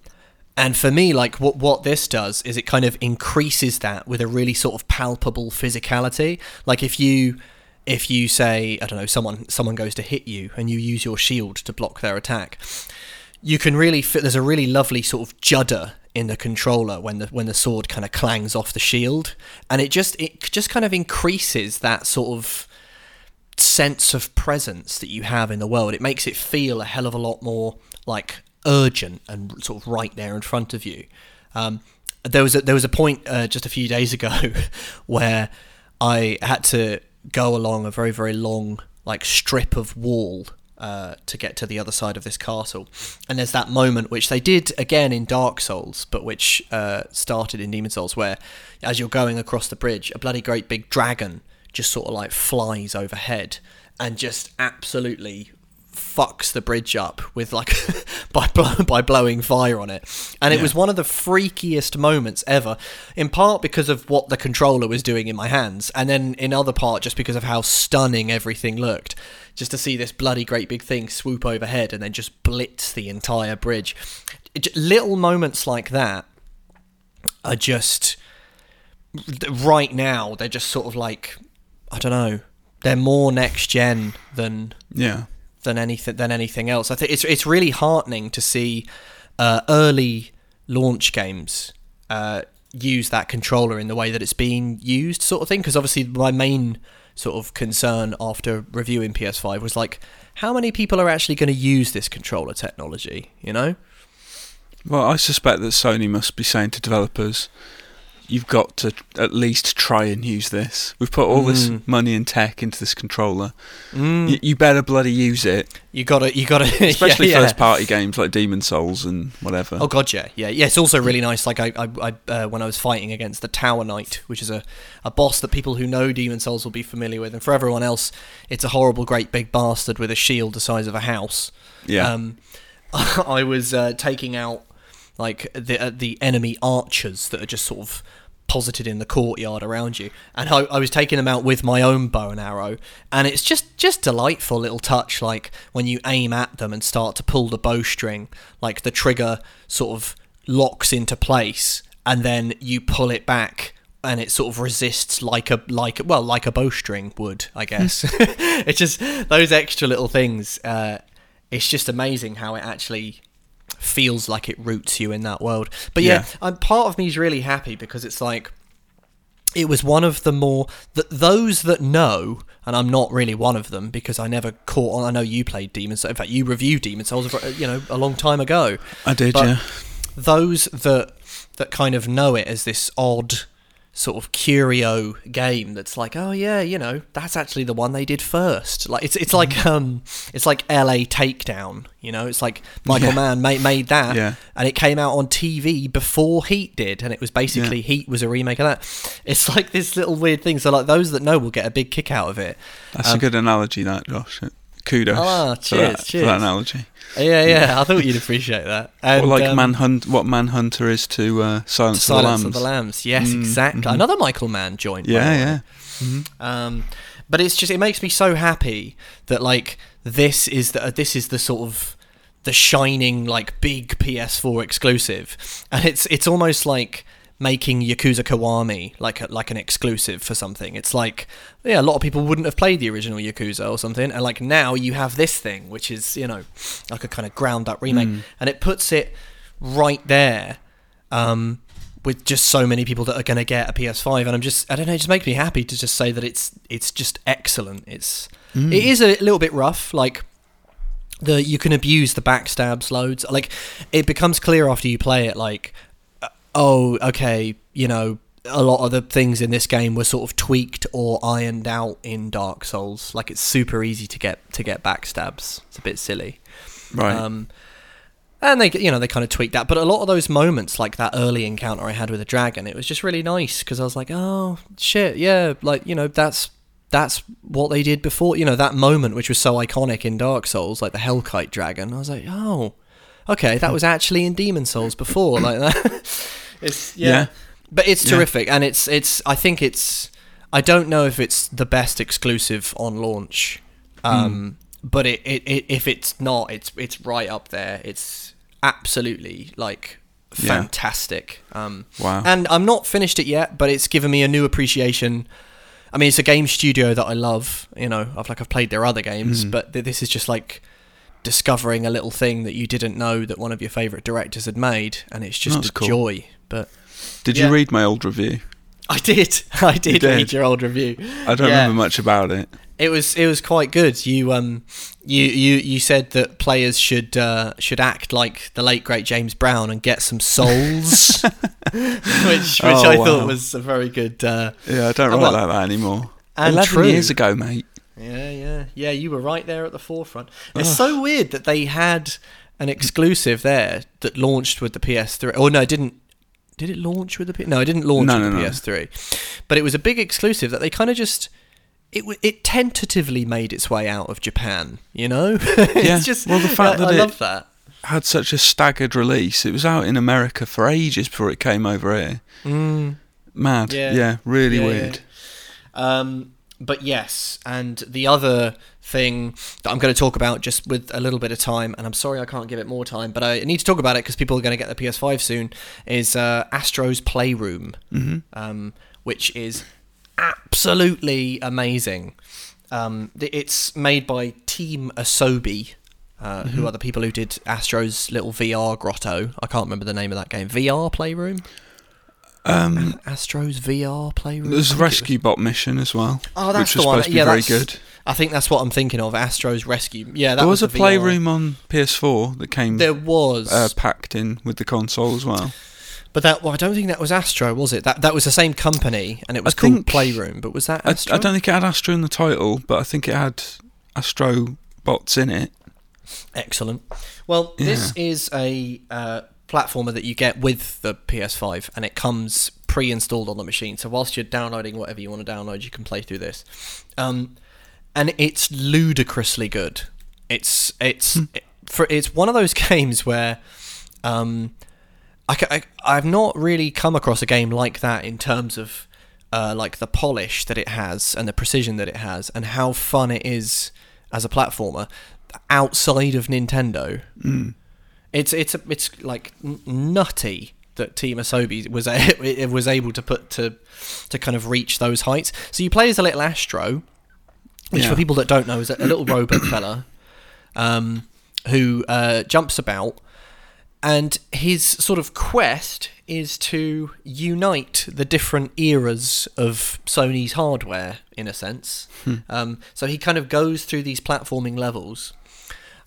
S1: and for me, like what what this does is it kind of increases that with a really sort of palpable physicality. Like if you if you say I don't know someone someone goes to hit you and you use your shield to block their attack, you can really fit. There's a really lovely sort of judder in the controller when the when the sword kind of clangs off the shield, and it just it just kind of increases that sort of sense of presence that you have in the world. It makes it feel a hell of a lot more like urgent and sort of right there in front of you. Um, there was a, there was a point uh, just a few days ago where I had to go along a very very long like strip of wall uh, to get to the other side of this castle. And there's that moment which they did again in Dark Souls, but which uh, started in Demon's Souls, where as you're going across the bridge, a bloody great big dragon just sort of like flies overhead and just absolutely fucks the bridge up with like by blow, by blowing fire on it and it
S2: Yeah.
S1: was one of the freakiest moments ever in part because of what the controller was doing in my hands and then in other part just because of how stunning everything looked just to see this bloody great big thing swoop overhead and then just blitz the entire bridge It little moments like that are just right now they're just sort of like I don't know they're more next gen than
S2: Yeah.
S1: Than anything than anything else. I think it's it's really heartening to see uh, early launch games uh, use that controller in the way that it's being used, sort of thing. Because obviously, my main sort of concern after reviewing PS5 was like, how many people are actually going to use this controller technology? You know?
S2: Well, I suspect that Sony must be saying to developers, you've got to at least try and use this. We've put all this
S1: Mm.
S2: money and tech into this controller.
S1: Mm,
S2: Y- you better bloody use it.
S1: you gotta, you gotta,
S2: Especially
S1: yeah, yeah.
S2: first party games like Demon's Souls and whatever.
S1: Oh god, yeah, yeah, yeah. It's also really nice. Like I, I, I uh, when I was fighting against the Tower Knight, which is a, a boss that people who know Demon's Souls will be familiar with, and for everyone else, it's a horrible, great big bastard with a shield the size of a house.
S2: yeah.
S1: Um, I was uh, taking out like the uh, the enemy archers that are just sort of posited in the courtyard around you, and I, I was taking them out with my own bow and arrow, and it's just just delightful little touch, like when you aim at them and start to pull the bowstring, like the trigger sort of locks into place and then you pull it back and it sort of resists like a like well like a bowstring would i guess. It's just those extra little things uh it's just amazing how it actually feels like it roots you in that world but yeah,
S2: Yeah.
S1: I'm part of me is really happy because it's like it was one of the more that those that know and i'm not really one of them because i never caught on i know you played demons in fact you reviewed Demon's Souls uh, you know a long time ago
S2: I did,
S1: But-
S2: yeah.
S1: those that that kind of know it as this odd sort of curio game that's like oh yeah you know that's actually the one they did first like it's it's like
S2: Mm-hmm.
S1: um it's like LA Takedown you know it's like Michael
S2: Yeah.
S1: Mann made made that
S2: Yeah.
S1: and it came out on TV before Heat did and it was basically
S2: Yeah.
S1: Heat was a remake of that it's like this little weird thing so like those that know will get a big kick out of it
S2: That's a good analogy, that, Josh. Kudos.
S1: Ah,
S2: for
S1: cheers,
S2: that,
S1: cheers.
S2: For that analogy.
S1: yeah yeah I thought you'd appreciate that and,
S2: or like
S1: um,
S2: Manhunt, what Manhunter is to uh, Silence,
S1: Silence
S2: of the Lambs.
S1: Silence of the Lambs. Yes, exactly. Another Michael Mann joint. by the way.
S2: Yeah, yeah.
S1: Um, but it's just it makes me so happy that like this is the this is the sort of the shining like big PS4 exclusive, and it's it's almost like making Yakuza Kiwami like a, like an exclusive for something. It's like yeah, a lot of people wouldn't have played the original Yakuza or something, and like now you have this thing, which is you know like a kind of ground up remake, and it puts it right there. Um, with just so many people that are going to get a PS5, and I'm just I don't know, it just makes me happy to just say that it's it's just excellent. It's it is a little bit rough, like the you can abuse the backstabs loads. Like it becomes clear after you play it, like oh okay, you know. A lot of the things in this game were sort of tweaked or ironed out in Dark Souls. Like it's super easy to get to get backstabs. It's a bit silly.
S2: Right.
S1: Um, and they, you know, they kind of tweaked that. But a lot of those moments, like that early encounter I had with a dragon, it was just really nice because I was like, oh shit, yeah, like you know, that's that's what they did before. You know, that moment which was so iconic in Dark Souls, like the Hellkite dragon. I was like, oh, okay, that was actually in Demon Souls before, like that. it's yeah.
S2: Yeah.
S1: but it's
S2: Yeah.
S1: terrific, and it's it's. I think it's. I don't know if it's the best exclusive on launch. Um, but it, it, it if it's not, it's it's right up there. It's absolutely like
S2: Yeah.
S1: fantastic. Um,
S2: Wow.
S1: And I'm not finished it yet, but it's given me a new appreciation. I mean, it's a game studio that I love. You know, I've like I've played their other games,
S2: Mm.
S1: but th- this is just like discovering a little thing that you didn't know that one of your favorite directors had made, and it's just
S2: That's
S1: a
S2: cool.
S1: joy. But
S2: did
S1: yeah.
S2: you read my old review?
S1: I did, I did,
S2: did?
S1: read your old review.
S2: I don't
S1: Yeah.
S2: remember much about it.
S1: It was it was quite good. You um you you, you said that players should uh, should act like the late great James Brown and get some souls, which which
S2: Oh,
S1: I
S2: wow.
S1: thought was a very good. Uh,
S2: Yeah, I don't write
S1: well,
S2: like that anymore.
S1: and
S2: Eleven
S1: true.
S2: years ago, mate.
S1: yeah, yeah, yeah. You were right there at the forefront. It's so weird that they had an exclusive there that launched with the PS3. Oh no, it didn't. Did it launch with the P- No, it didn't launch
S2: No,
S1: with
S2: no,
S1: the
S2: no.
S1: PS3. But it was a big exclusive that they kind of just. It, it tentatively made its way out of Japan, you know. it's
S2: Yeah,
S1: just
S2: well, the fact
S1: I,
S2: that
S1: I
S2: it-
S1: love that.
S2: Had such a staggered release. It was out in America for ages before it came over here.
S1: Mm.
S2: Mad.
S1: Yeah.
S2: Yeah, really
S1: Yeah,
S2: weird.
S1: yeah. Um, but yes, and the other thing that I'm going to talk about just with a little bit of time, and I'm sorry I can't give it more time, but I need to talk about it because people are going to get the PS5 soon, is uh, Astro's Playroom,
S2: Mhm.
S1: um, which is absolutely amazing. Um, it's made by Team Asobi. Uh,
S2: Mm-hmm.
S1: Who are the people who did Astro's little VR grotto? I can't remember the name of that game. VR Playroom?
S2: Um,
S1: Astro's VR Playroom?
S2: there's
S1: I
S2: a
S1: think it was-
S2: rescue bot mission as well.
S1: Oh, that's
S2: which was
S1: the one.
S2: supposed to be
S1: yeah,
S2: very good.
S1: I think that's what I'm thinking of. Astro's Rescue. Yeah, that
S2: there was,
S1: was,
S2: a
S1: the VR.
S2: playroom on PS4 that came
S1: There was,
S2: uh, packed in with the console as well.
S1: but that well, I don't think that was Astro, was it? That that was the same company, and it was
S2: I
S1: called Playroom. But was that
S2: I,
S1: Astro?
S2: I don't think it had Astro in the title, but I think it had Astro bots in it.
S1: Excellent. Well, this is a uh, platformer that you get with the PS5, and it comes pre-installed on the machine. So whilst you're downloading whatever you want to download, you can play through this. Um, and it's ludicrously good. It's it's it- for it's one of those games where um, I I I've not really come across a game like that in terms of uh, like the polish that it has and the precision that it has and how fun it is as a platformer outside of Nintendo. It's it's it's like nutty that Team Asobi was a, it was able to put to to kind of reach those heights. So you play as a little Astro, which
S2: Yeah.
S1: for people that don't know is a, a little robot fella um, who uh, jumps about, and his sort of quest is to unite the different eras of Sony's hardware, in a sense. Um, so he kind of goes through these platforming levels,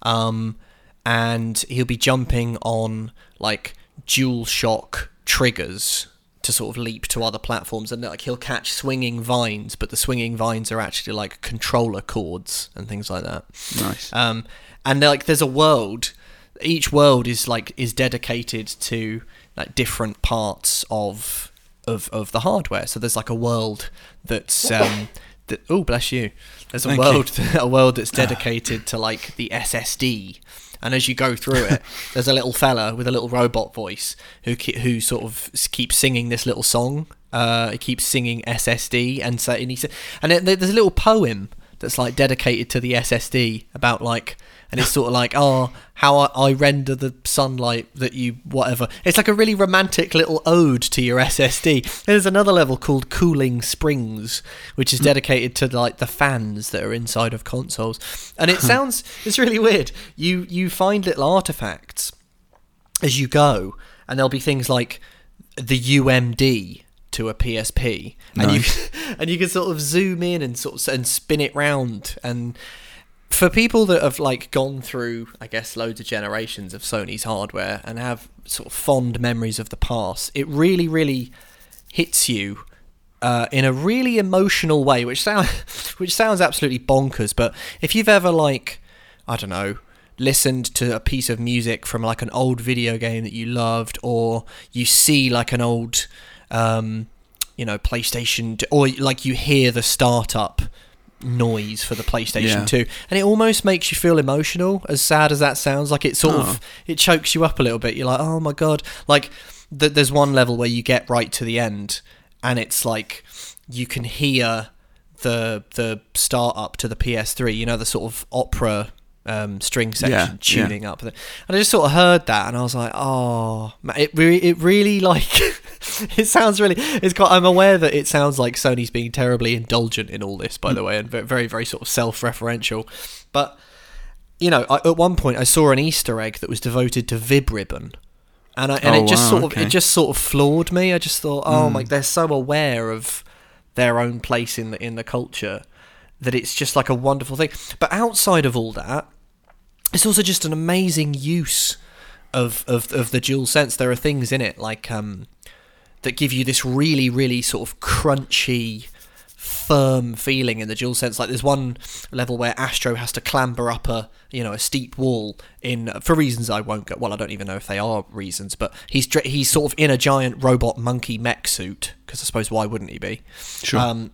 S1: um, and he'll be jumping on like dual shock triggers to sort of leap to other platforms and like he'll catch swinging vines but the swinging vines are actually like controller cords and things like that.
S2: Nice.
S1: um, and like there's a world each world is like is dedicated to like different parts of of of the hardware. So there's like a world that's um that oh bless you. There's a
S2: Thank
S1: world a world that's dedicated to like the ssd and as you go through it there's a little fella with a little robot voice who who sort of keeps singing this little song. Uh he keeps singing ssd and so and he and there's a little poem that's like dedicated to the SSD about like, and it's sort of like, oh, how I, I render the sunlight that you whatever. It's like a really romantic little ode to your SSD. There's another level called Cooling Springs, which is hmm. dedicated to like the fans that are inside of consoles, and it sounds it's really weird. You you find little artifacts as you go, and there'll be things like the UMD to a PSP, and
S2: Nice.
S1: you and you can sort of zoom in and sort of and spin it round. And for people that have like gone through, I guess, loads of generations of Sony's hardware and have sort of fond memories of the past, it really, really hits you uh, in a really emotional way, which sound which sounds absolutely bonkers. But if you've ever like, I don't know, listened to a piece of music from like an old video game that you loved, or you see like an old, um, you know, PlayStation, or like you hear the startup noise for the PlayStation
S2: Yeah.
S1: 2 and it almost makes you feel emotional as sad as that sounds like it sort
S2: Oh.
S1: of it chokes you up a little bit you're like oh my god like th- there's one level where you get right to the end and it's like you can hear the the start up to the PS3 you know the sort of opera um, string section
S2: Yeah, yeah.
S1: tuning up and I just sort of heard that and I was like oh ma- it really it really like it sounds really it's quite I'm aware that it sounds like Sony's being terribly indulgent in all this
S2: Mm.
S1: by the way and ve- very very sort of self-referential but you know I, at one point I saw an Easter egg that was devoted to Vib Ribbon and I, and
S2: Oh,
S1: it just
S2: wow,
S1: sort of
S2: okay.
S1: it just sort of floored me I just thought oh
S2: Mm.
S1: my they're so aware of their own place in the in the culture that it's just like a wonderful thing but outside of all that it's also just an amazing use of of of the dual sense. There are things in it like um that give you this really really sort of crunchy firm feeling in the dual sense like there's one level where astro has to clamber up a you know a steep wall in for reasons i won't go well i don't even know if they are reasons but he's he's sort of in a giant robot monkey mech suit because i suppose why wouldn't he be
S2: Sure.
S1: um,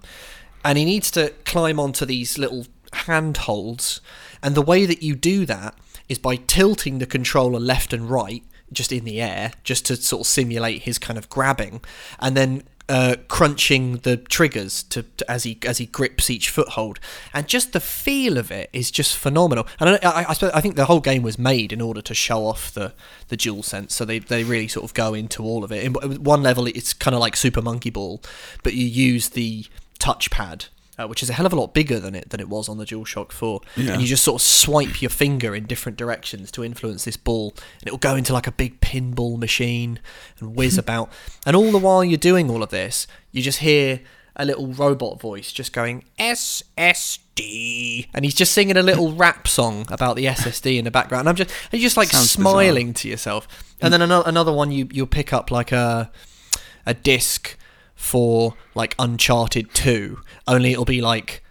S1: and he needs to climb onto these little handholds. And the way that you do that is by tilting the controller left and right, just in the air, just to sort of simulate his kind of grabbing, and then uh, crunching the triggers to, to as he as he grips each foothold. And just the feel of it is just phenomenal. And I, I, I, I think the whole game was made in order to show off the the dual sense, so they they really sort of go into all of it. In one level, it's kind of like Super Monkey Ball, but you use the touchpad, uh, which is a hell of a lot bigger than it than it was on the DualShock 4.
S2: Yeah.
S1: And you just sort of swipe your finger in different directions to influence this ball, and it will go into like a big pinball machine and whiz about. And all the while you're doing all of this, you just hear a little robot voice just going SSD, and he's just singing a little rap song about the SSD in the background. And I'm just, and you're just like
S2: Sounds bizarre.
S1: smiling to yourself. And then another another one, you you'll pick up like a a disc for like Uncharted 2, only it'll be like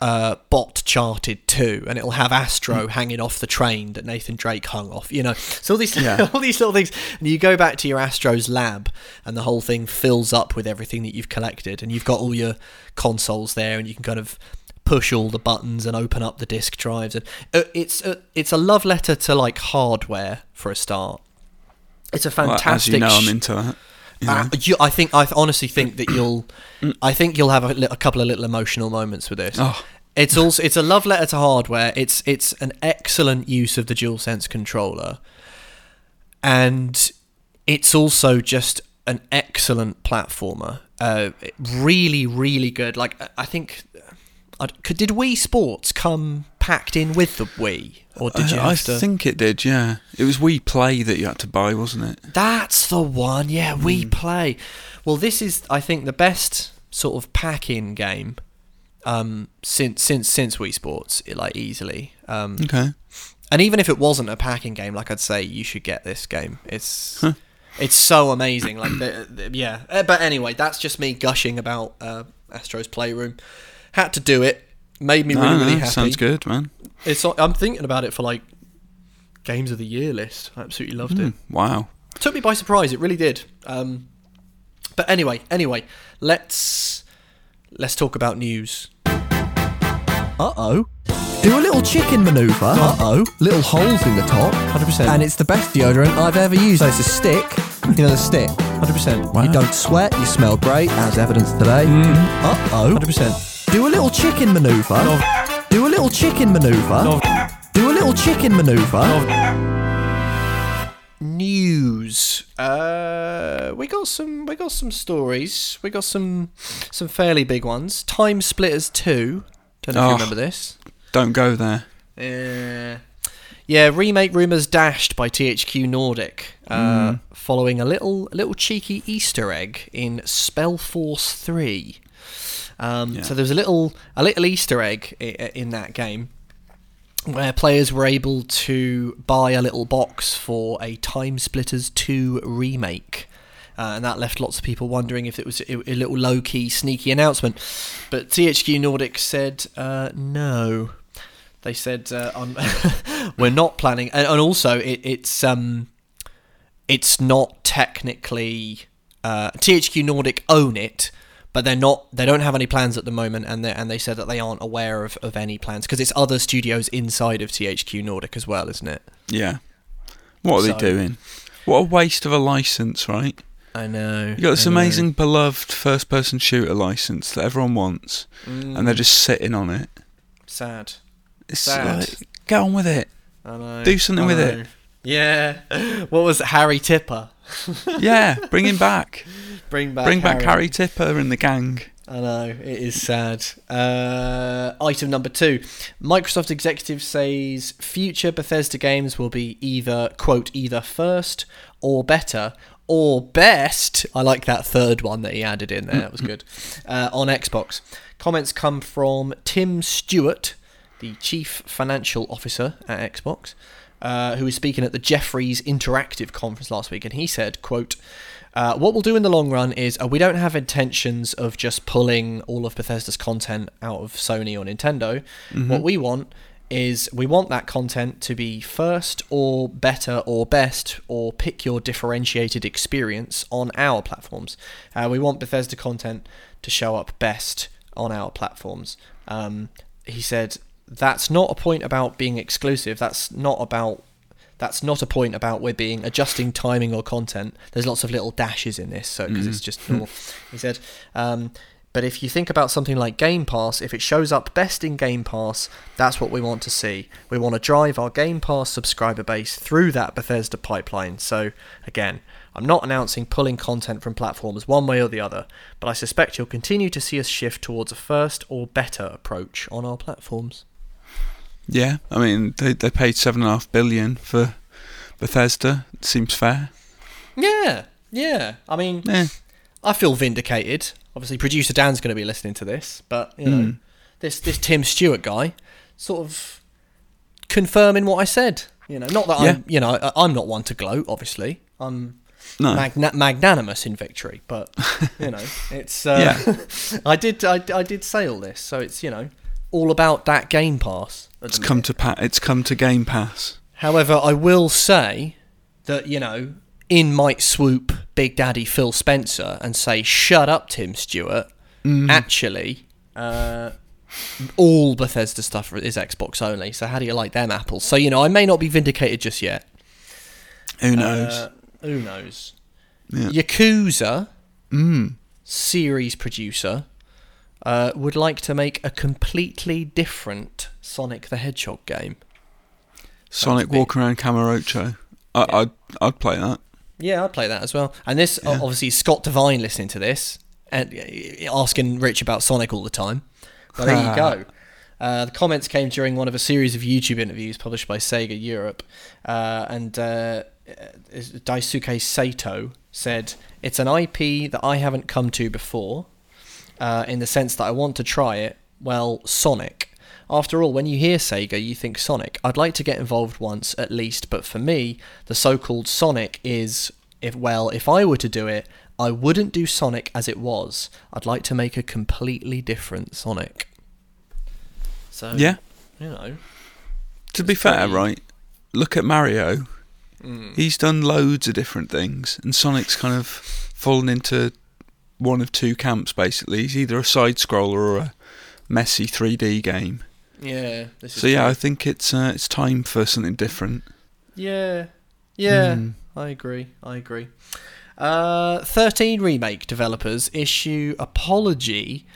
S1: uh, Bot Charted 2, and it'll have Astro hanging off the train that Nathan Drake hung off, you know. So all these,
S2: Yeah.
S1: all these little things, and you go back to your Astro's lab, and the whole thing fills up with everything that you've collected, and you've got all your consoles there, and you can kind of push all the buttons and open up the disk drives, and uh, it's a, it's a love letter to like hardware for a start. It's a
S2: Well,
S1: fantastic.
S2: as you know, I'm into that. You
S1: uh,
S2: know.
S1: you, I think I honestly think that you'll, I think you'll have a, a couple of little emotional moments with this.
S2: Oh.
S1: It's also it's a love letter to hardware. It's it's an excellent use of the DualSense controller. and it's also just an excellent platformer. Uh, really, really good. Like I- I think, I, could did Wii Sports come packed in with the Wii, or did you
S2: I, I
S1: to?
S2: think it did. Yeah, it was Wii Play that you had to buy, wasn't it?
S1: That's the one. Yeah, Wii Play. Well, this is I think the best sort of pack-in game um, since since since Wii Sports, like easily. Um,
S2: Okay.
S1: and even if it wasn't a packing game, like I'd say, you should get this game. It's
S2: Huh.
S1: it's so amazing. Like the, the- yeah. Uh, But anyway, that's just me gushing about uh, Astro's Playroom. Had to do it. Made me
S2: No,
S1: really
S2: no,
S1: really happy.
S2: sounds good, man.
S1: It's I'm thinking about it for like games of the year list. I absolutely loved it
S2: Mm, wow.
S1: took me by surprise. It really did. Um, but anyway, anyway, let's let's talk about news.
S3: Uh oh. Do a little chicken maneuver. Uh oh. Little holes in the top. 100%. And it's the best deodorant I've ever used. So it's a stick. You know the stick. 100%.
S2: Wow.
S3: You don't sweat, you smell great, as evidence today. Uh oh. 100%. Do a little chicken maneuver. Do a little chicken maneuver. Do a little chicken maneuver.
S1: News. Uh, we got some. We got some stories. We got some some fairly big ones. Time Splitters two. Don't know if you
S2: Oh.
S1: remember this.
S2: Don't go there.
S1: Yeah. yeah, remake rumors dashed by THQ Nordic, uh, following a little a little cheeky Easter egg in Spellforce Three. Um,
S2: Yeah.
S1: So there was a little a little Easter egg in that game where players were able to buy a little box for a Time Splitters 2 remake. Uh, and that left lots of people wondering if it was a, a little low key, sneaky announcement. But THQ Nordic said uh, no. They said uh, on, we're not planning, and, and also it, it's um, it's not technically uh, THQ Nordic own it, but they're not. They don't have any plans at the moment, and they and they said that they aren't aware of, of any plans because it's other studios inside of THQ Nordic as well, isn't it?
S2: Yeah. What are
S1: So-
S2: they doing? What a waste of a license, right?
S1: I know.
S2: You got this amazing, beloved first-person shooter license that everyone wants, and they're mm. just sitting on it.
S1: sad.
S2: It's
S1: Sad.
S2: like, get on with it.
S1: I know.
S2: Do something with it.
S1: Yeah. What was it? Harry Tipper?
S2: Yeah, bring him back.
S1: Bring back.
S2: bring back Harry Tipper and the gang.
S1: I know it is sad. Uh, item number two: Microsoft executive says future Bethesda games will be either quote either first or better or best. I like that third one that he added in there. That was good. Uh, on Xbox, comments come from Tim Stuart, the chief financial officer at Xbox, uh, who was speaking at the Jefferies Interactive conference last week, and he said, "quote." Uh, what we'll do in the long run is uh, we don't have intentions of just pulling all of Bethesda's content out of Sony or Nintendo. What we want is we want that content to be first or better or best or pick your differentiated experience on our platforms. Uh, we want Bethesda content to show up best on our platforms. Um, he said that's not a point about being exclusive. That's not about that's not a point about we're being adjusting timing or content. There's lots of little dashes in this, so because it's just normal. he said, um, but if you think about something like Game Pass, if it shows up best in Game Pass, that's what we want to see. We want to drive our Game Pass subscriber base through that Bethesda pipeline. So again, I'm not announcing pulling content from platforms one way or the other, but I suspect you'll continue to see us shift towards a first or better approach on our platforms.
S2: Yeah, I mean they they paid seven and a half billion for Bethesda. It seems fair.
S1: Yeah, yeah. I mean,
S2: Yeah,
S1: I feel vindicated. Obviously, producer Dan's going to be listening to this, but you know,
S2: Mm.
S1: this this Tim Stuart guy, sort of confirming what I said. You know, not that
S2: Yeah.
S1: I'm, you know, I'm not one to gloat. Obviously, I'm
S2: no,
S1: magna- magnanimous in victory, but you know, it's. Uh, I did, I, I did say all this, so it's you know, all about that Game Pass. At
S2: it's come
S1: minute.
S2: to pa- it's come to Game Pass.
S1: However, I will say that, you know, in might swoop Big Daddy Phil Spencer and say, shut up, Tim Stuart.
S2: Mm.
S1: Actually, uh, all Bethesda stuff is Xbox only. So how do you like them apples? So, you know, I may not be vindicated just yet.
S2: Who knows?
S1: Uh, who knows?
S2: Yeah.
S1: Yakuza,
S2: mm.
S1: series producer, uh, would like to make a completely different Sonic the Hedgehog game.
S2: Sonic
S1: big.
S2: walking around Kamurocho. I, I'd I'd play that.
S1: Yeah, I'd play that as well. And this,
S2: Yeah.
S1: obviously, Scott Devine listening to this and uh, asking Rich about Sonic all the time. But there you go. Uh, the comments came during one of a series of YouTube interviews published by Sega Europe, uh, and uh, Daisuke Sato said, "It's an IP that I haven't come to before, uh, in the sense that I want to try it. Well, Sonic. After all, when you hear Sega, you think Sonic. I'd like to get involved once at least, but for me, the so-called Sonic is, if well, if I were to do it, I wouldn't do Sonic as it was. I'd like to make a completely different Sonic. So
S2: Yeah.
S1: you know,
S2: To be fair,
S1: very-
S2: right? Look at Mario.
S1: mm,
S2: He's done loads of different things, and Sonic's kind of fallen into one of two camps. Basically, he's either a side scroller or a messy 3D game.
S1: yeah. This is
S2: So yeah,
S1: true.
S2: I think it's uh, it's time for something different.
S1: Yeah. Yeah.
S2: Mm.
S1: I agree. I agree. Uh, 13 remake developers issue apology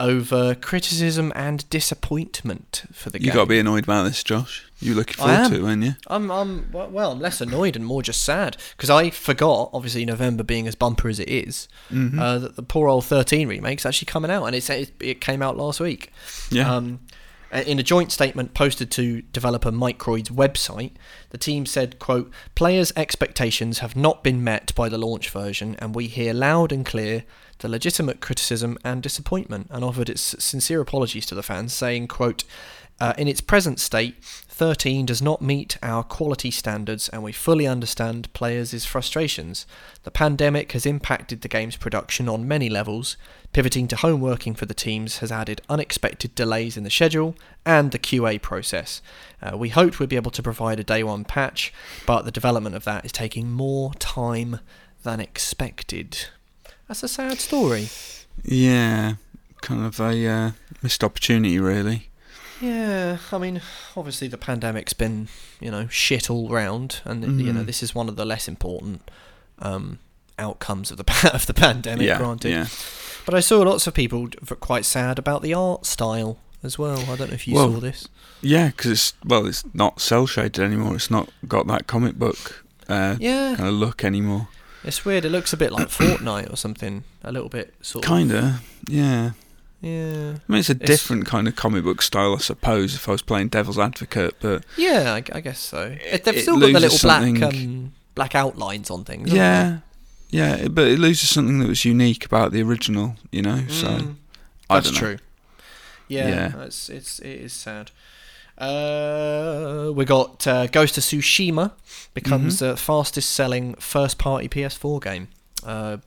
S1: over criticism and disappointment for the
S2: You
S1: game.
S2: got to be annoyed about this, Josh. You looking forward to it, weren't you?
S1: I'm, I'm well, I'm less annoyed and more just sad because I forgot, obviously November being as bumper as it is,
S2: Mhm.
S1: uh, that the poor old 13 remake's actually coming out, and it's, it, it came out last week.
S2: Yeah.
S1: Um, in a joint statement posted to developer Mike Microid's website, the team said, quote, Players' expectations have not been met by the launch version, and we hear loud and clear the legitimate criticism and disappointment, and offered its sincere apologies to the fans, saying, quote, uh, in its present state, 13 does not meet our quality standards, and we fully understand players' frustrations. The pandemic has impacted the game's production on many levels. Pivoting to home working for the teams has added unexpected delays in the schedule and the QA process. Uh, we hoped we'd be able to provide a day one patch, but the development of that is taking more time than expected. That's a sad story.
S2: yeah. Kind of a uh, missed opportunity, really.
S1: Yeah, I mean, obviously the pandemic's been, you know, shit all round, and you know
S2: Mhm.
S1: this is one of the less important um, outcomes of the of the pandemic.
S2: yeah.
S1: granted,
S2: Yeah.
S1: but I saw lots of people quite sad about the art style as well. I don't know if you
S2: Well,
S1: saw this.
S2: Yeah, because it's well, it's not cell shaded anymore. It's not got that comic book uh,
S1: Yeah,
S2: kind of look anymore.
S1: It's weird. It looks a bit like Fortnite or something. A little bit sort of.
S2: Kinda, yeah.
S1: Yeah.
S2: I mean, it's a
S1: It's-
S2: different kind of comic book style, I suppose. If I was playing Devil's Advocate, but
S1: Yeah, I, I guess so. It, they've
S2: it
S1: still got the little black um, black outlines on things.
S2: yeah, yeah. it- But it loses something that was unique about the original, you know.
S1: they?
S2: So
S1: Mm.
S2: I
S1: That's
S2: don't know.
S1: true. Yeah,
S2: Yeah.
S1: It's, it's it is sad. Uh, we got uh, Ghost of Tsushima becomes
S2: Mm-hmm.
S1: the fastest selling first party PS4 game. Uh,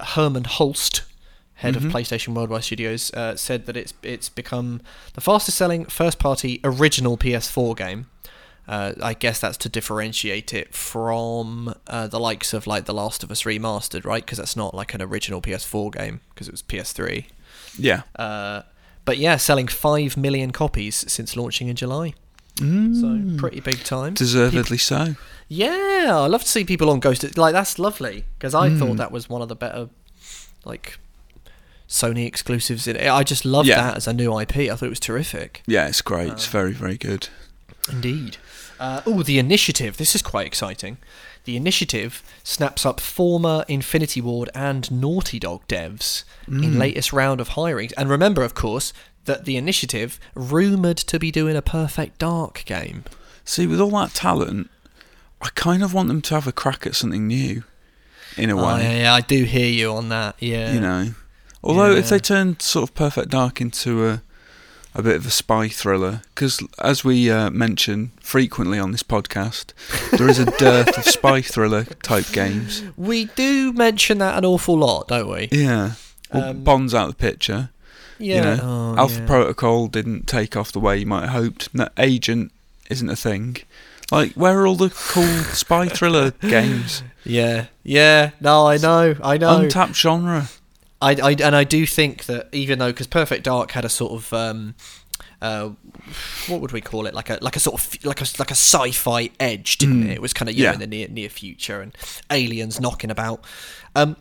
S1: Hermen Hulst, head
S2: Mhm.
S1: of PlayStation Worldwide Studios, uh, said that it's it's become the fastest selling first party original PS4 game. Uh, I guess that's to differentiate it from uh, the likes of like The Last of Us Remastered, right? Because that's not like an original PS4 game because it was PS3.
S2: Yeah.
S1: Uh, but yeah, selling 5 million copies since launching in July.
S2: Mm.
S1: So pretty big time.
S2: Deservedly so.
S1: Yeah, I love to see people on Ghost. Like, that's lovely. Because I
S2: Mm.
S1: thought that was one of the better, like, Sony exclusives. In it. I just loved
S2: Yeah.
S1: that as a new IP. I thought it was terrific.
S2: Yeah, it's great. it's
S1: Uh,
S2: very, very good.
S1: Indeed. Uh, oh, the initiative. This is quite exciting. The initiative snaps up former Infinity Ward and Naughty Dog devs in
S2: Mm.
S1: latest round of hirings. And remember, of course, that the initiative rumored to be doing a Perfect Dark game.
S2: See, with all that talent, I kind of want them to have a crack at something new, in a
S1: Oh,
S2: way.
S1: yeah, yeah, I do hear you on that. Yeah.
S2: You know. Although if they turned sort of Perfect Dark into a a bit of a spy thriller, because as we uh, mention frequently on this podcast, there is a dearth of spy thriller type games.
S1: We do mention that an awful lot, don't we?
S2: Yeah. Well,
S1: Um,
S2: Bond's out of the picture.
S1: Yeah.
S2: You know,
S1: oh,
S2: Alpha
S1: yeah.
S2: Protocol didn't take off the way you might have hoped. No, Agent isn't a thing. Like, where are all the cool spy thriller games?
S1: Yeah. Yeah. No, I know. I know.
S2: Untapped genre.
S1: I, I and I do think that even though because Perfect Dark had a sort of um, uh, what would we call it like a like a sort of like a like a sci-fi edge, didn't
S2: Mm.
S1: it? It was kind of you know
S2: Yeah.
S1: in the near near future and aliens knocking about. Um,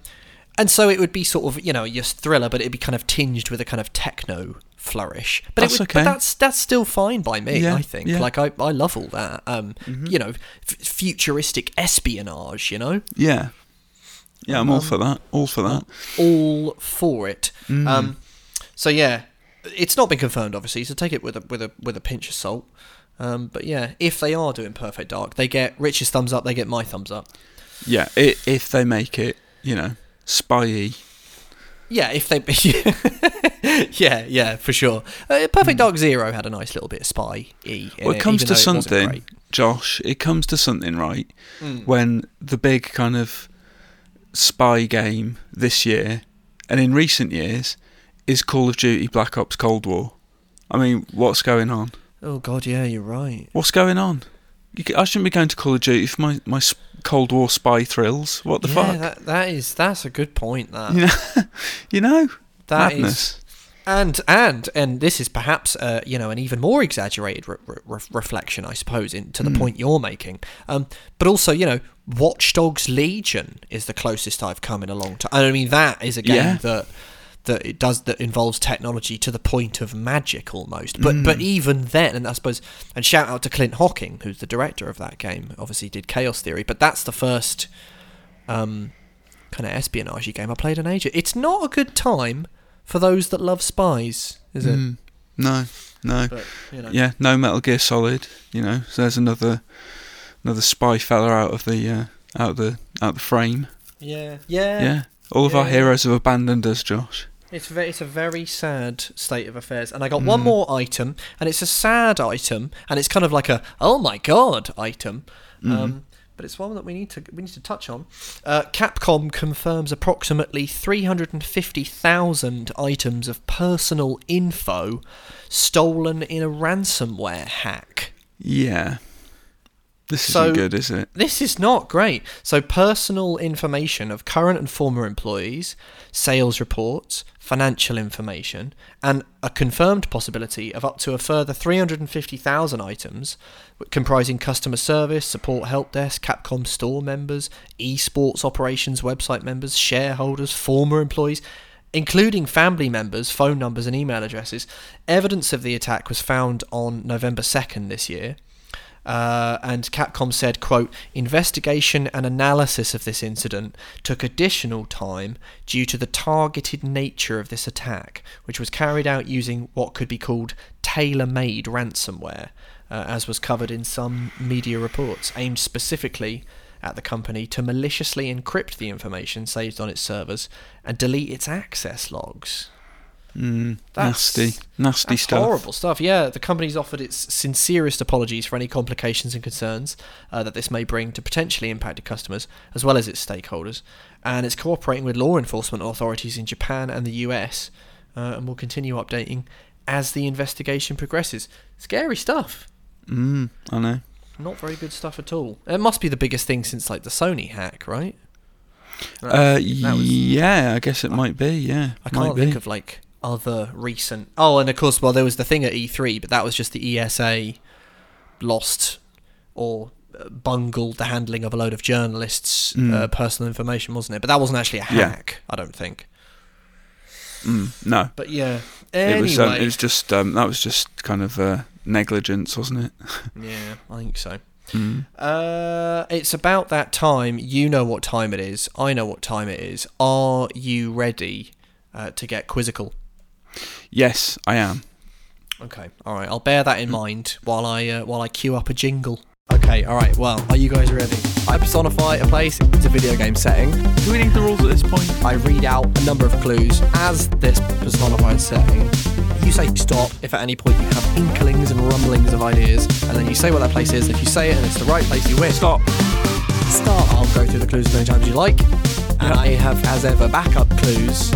S1: and so it would be sort of you know your thriller, but it'd be kind of tinged with a kind of techno flourish. But
S2: That's
S1: it would,
S2: okay.
S1: but that's that's still fine by me.
S2: Yeah,
S1: I think.
S2: yeah. Mm-hmm.
S1: Like I, I love all that. Um, you know, f- futuristic espionage. You know,
S2: Yeah. Yeah, I'm all
S1: Um,
S2: for that. All for that.
S1: all for it.
S2: Mm.
S1: Um, so yeah, it's not been confirmed, obviously. So take it with a with a with a pinch of salt. Um, but yeah, if they are doing Perfect Dark, they get Rich's thumbs up. They get my thumbs up.
S2: Yeah, i if they make it, you know, spy
S1: Yeah, if they. yeah, yeah, for sure. Uh, Perfect Dark Zero had a nice little bit of spy e.
S2: Well, it comes to something, Josh. It comes to something, right?
S1: Mm.
S2: When the big kind of spy game this year, and in recent years, is Call of Duty Black Ops Cold War. I mean, what's going on?
S1: Oh God, yeah, you're right.
S2: What's going on? I shouldn't be going to Call of Duty for my, my Cold War spy thrills. What the
S1: yeah,
S2: fuck?
S1: That, that is that's a good point. That
S2: you know, you know,
S1: That is-
S2: madness.
S1: And and and this is perhaps uh, you know an even more exaggerated re- re- reflection, I suppose, in, to the
S2: Mm.
S1: point you're making. Um, but also, you know, Watch Dogs Legion is the closest I've come in a long time. I mean, that is a game
S2: Yeah.
S1: that that it does that involves technology to the point of magic almost. But
S2: Mm.
S1: but even then, and I suppose, and shout out to Clint Hocking, who's the director of that game. Obviously, did Chaos Theory, but that's the first um, kind of espionage game I played in Asia. It's not a good time for those that love spies, is it?
S2: Mm. No, no.
S1: But you know,
S2: Yeah, no Metal Gear Solid. You know, so there's another another spy fella out of the uh, out of the out of the frame.
S1: yeah, yeah.
S2: Yeah, all of our heroes have abandoned us, Josh.
S1: It's ve- it's a very sad state of affairs. And I got one
S2: Mm.
S1: more item, and it's a sad item, and it's kind of like a oh my god item.
S2: Mm.
S1: Um, but it's one that we need to we need to touch on. Uh, Capcom confirms approximately 350,000 items of personal info stolen in a ransomware hack.
S2: Yeah, this isn't good, is it?
S1: This is not great. So, personal information of current and former employees, sales reports, financial information, and a confirmed possibility of up to a further 350,000 items, comprising customer service, support help desk, Capcom store members, esports operations website members, shareholders, former employees. Including family members, phone numbers, and email addresses. Evidence of the attack was found on November 2nd this year. Uh, and Capcom said, quote, investigation and analysis of this incident took additional time due to the targeted nature of this attack, which was carried out using what could be called tailor-made ransomware, uh, as was covered in some media reports, aimed specifically at the company to maliciously encrypt the information saved on its servers and delete its access logs.
S2: Mm, nasty, nasty stuff.
S1: horrible stuff. Yeah, the company's offered its sincerest apologies for any complications and concerns uh, that this may bring to potentially impacted customers as well as its stakeholders, and it's cooperating with law enforcement authorities in Japan and the US, uh, and will continue updating as the investigation progresses. Scary stuff.
S2: Mm, I know.
S1: Not very good stuff at all. It must be the biggest thing since like the Sony hack, right?
S2: Uh,
S1: was-
S2: yeah, I guess it might be. Yeah,
S1: I can't
S2: be.
S1: think of like other recent. Oh, and of course, well, there was the thing at E3, but that was just the ESA lost or uh, bungled the handling of a load of journalists'
S2: Mm.
S1: uh, personal information, wasn't it? But that wasn't actually a
S2: Yeah.
S1: hack, I don't think.
S2: Mm, no,
S1: But yeah,
S2: it was. Um, it was just. Um, that was just kind of uh, negligence, wasn't it?
S1: yeah, I think so.
S2: Mm.
S1: Uh, it's about that time. You know what time it is. I know what time it is. Are you ready uh, to get quizzical?
S2: Yes, I am.
S1: Okay, all right. I'll bear that in mind while I uh, while I queue up a jingle. Okay, all right. Well, are you guys ready? I personify a place. It's a video game setting.
S2: Do we need the rules at this point?
S1: I read out a number of clues as this personified setting. You say stop if at any point you have inklings and rumblings of ideas, and then you say what that place is. If you say it and it's the right place, you win.
S2: Stop.
S1: Start. I'll go through the clues as many times as you like, and I have, as ever, backup clues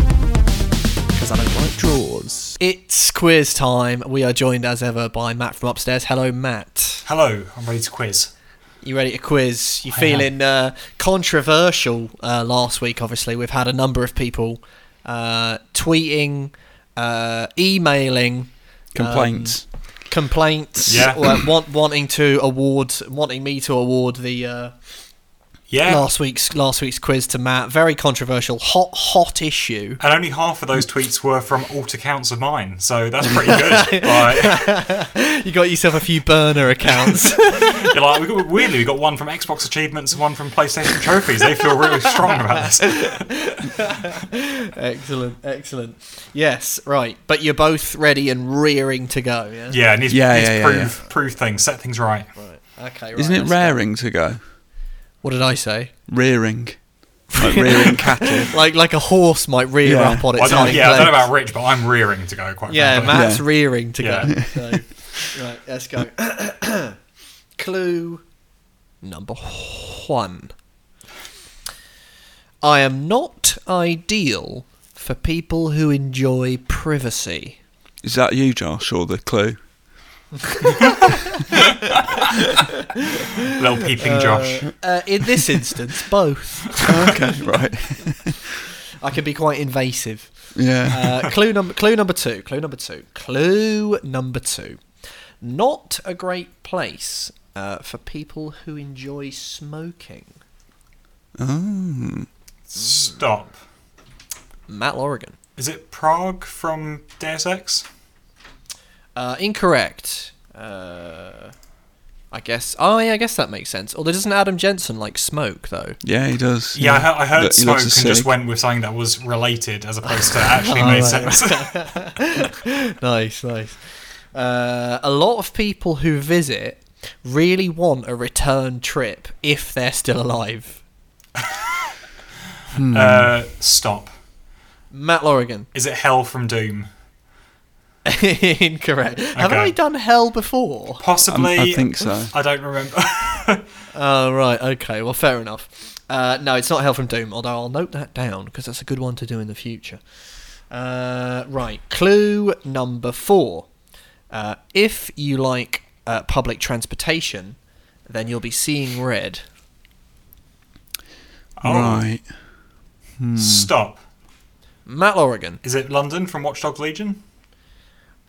S1: because I don't like draws. It's quiz time. We are joined as ever by Matt from upstairs. Hello, Matt.
S4: Hello, I'm ready to quiz.
S1: You ready to quiz? You
S4: I
S1: feeling uh, controversial uh, last week? Obviously, we've had a number of people uh, tweeting, uh, emailing
S2: Complaints.
S1: um, complaints,
S4: Yeah.
S1: uh, want, wanting to award, wanting me to award the uh,
S4: Yeah.
S1: last week's last week's quiz to Matt. Very controversial, hot hot issue.
S4: And only half of those tweets were from alt accounts of mine, so that's pretty good. like,
S1: You got yourself a few burner accounts.
S4: you're like, we got, weirdly, we got one from Xbox achievements and one from PlayStation trophies. They feel really strong about this.
S1: excellent, excellent. Yes, right. But you're both ready and rearing to go. Yeah.
S4: Yeah, needs,
S2: Yeah,
S4: needs
S2: yeah, yeah,
S4: prove prove things, set things right.
S1: Right. Okay. Right,
S2: Isn't it
S1: let's go.
S2: raring to go?
S1: What did I say?
S2: Rearing. Like rearing cattle.
S1: Like like a horse might rear
S2: Yeah.
S1: up on
S4: Well,
S1: its
S4: I don't,
S1: hind
S4: yeah, I don't know
S1: legs.
S4: about Rich, but I'm rearing to go quite
S1: Yeah,
S4: frankly.
S1: Matt's
S2: Yeah.
S1: rearing to
S4: Yeah.
S1: go. So, right, let's go. Clue number one. I am not ideal for people who enjoy privacy.
S2: Is that you, Josh, or the clue?
S4: Little peeping Josh.
S1: Uh, in this instance, both.
S2: okay, right.
S1: I can be quite invasive.
S2: Yeah.
S1: Uh, clue number clue number two. Clue number two. Clue number two. Not a great place uh, for people who enjoy smoking.
S2: oh.
S4: Stop.
S1: Matt Lorigan.
S4: Is it Prague from Deus Ex?
S1: Uh, incorrect. Uh, I guess. Oh, yeah, I guess that makes sense. Although doesn't Adam Jensen like smoke though?
S2: Yeah, he does.
S4: Yeah, I, he- I heard
S2: Look, he
S4: smoke and
S2: a
S4: just went with something that was related as opposed to actually
S1: Oh,
S4: made sense.
S1: nice, nice. Uh, a lot of people who visit really want a return trip if they're still alive.
S4: uh, stop.
S1: Matt Lorigan.
S4: Is it Hell from Doom?
S1: Incorrect. Haven't I done hell before?
S4: Possibly.
S2: I think so.
S4: I don't remember.
S1: Oh, right. Okay. Well, fair enough. Uh, no, it's not Hell from Doom, although I'll note that down because that's a good one to do in the future. Uh, right. Clue number four. Uh, if you like uh, public transportation, then you'll be seeing red.
S4: oh,
S2: Right.
S4: stop.
S1: Matt Lorigan.
S4: Is it London from Watch Dogs Legion?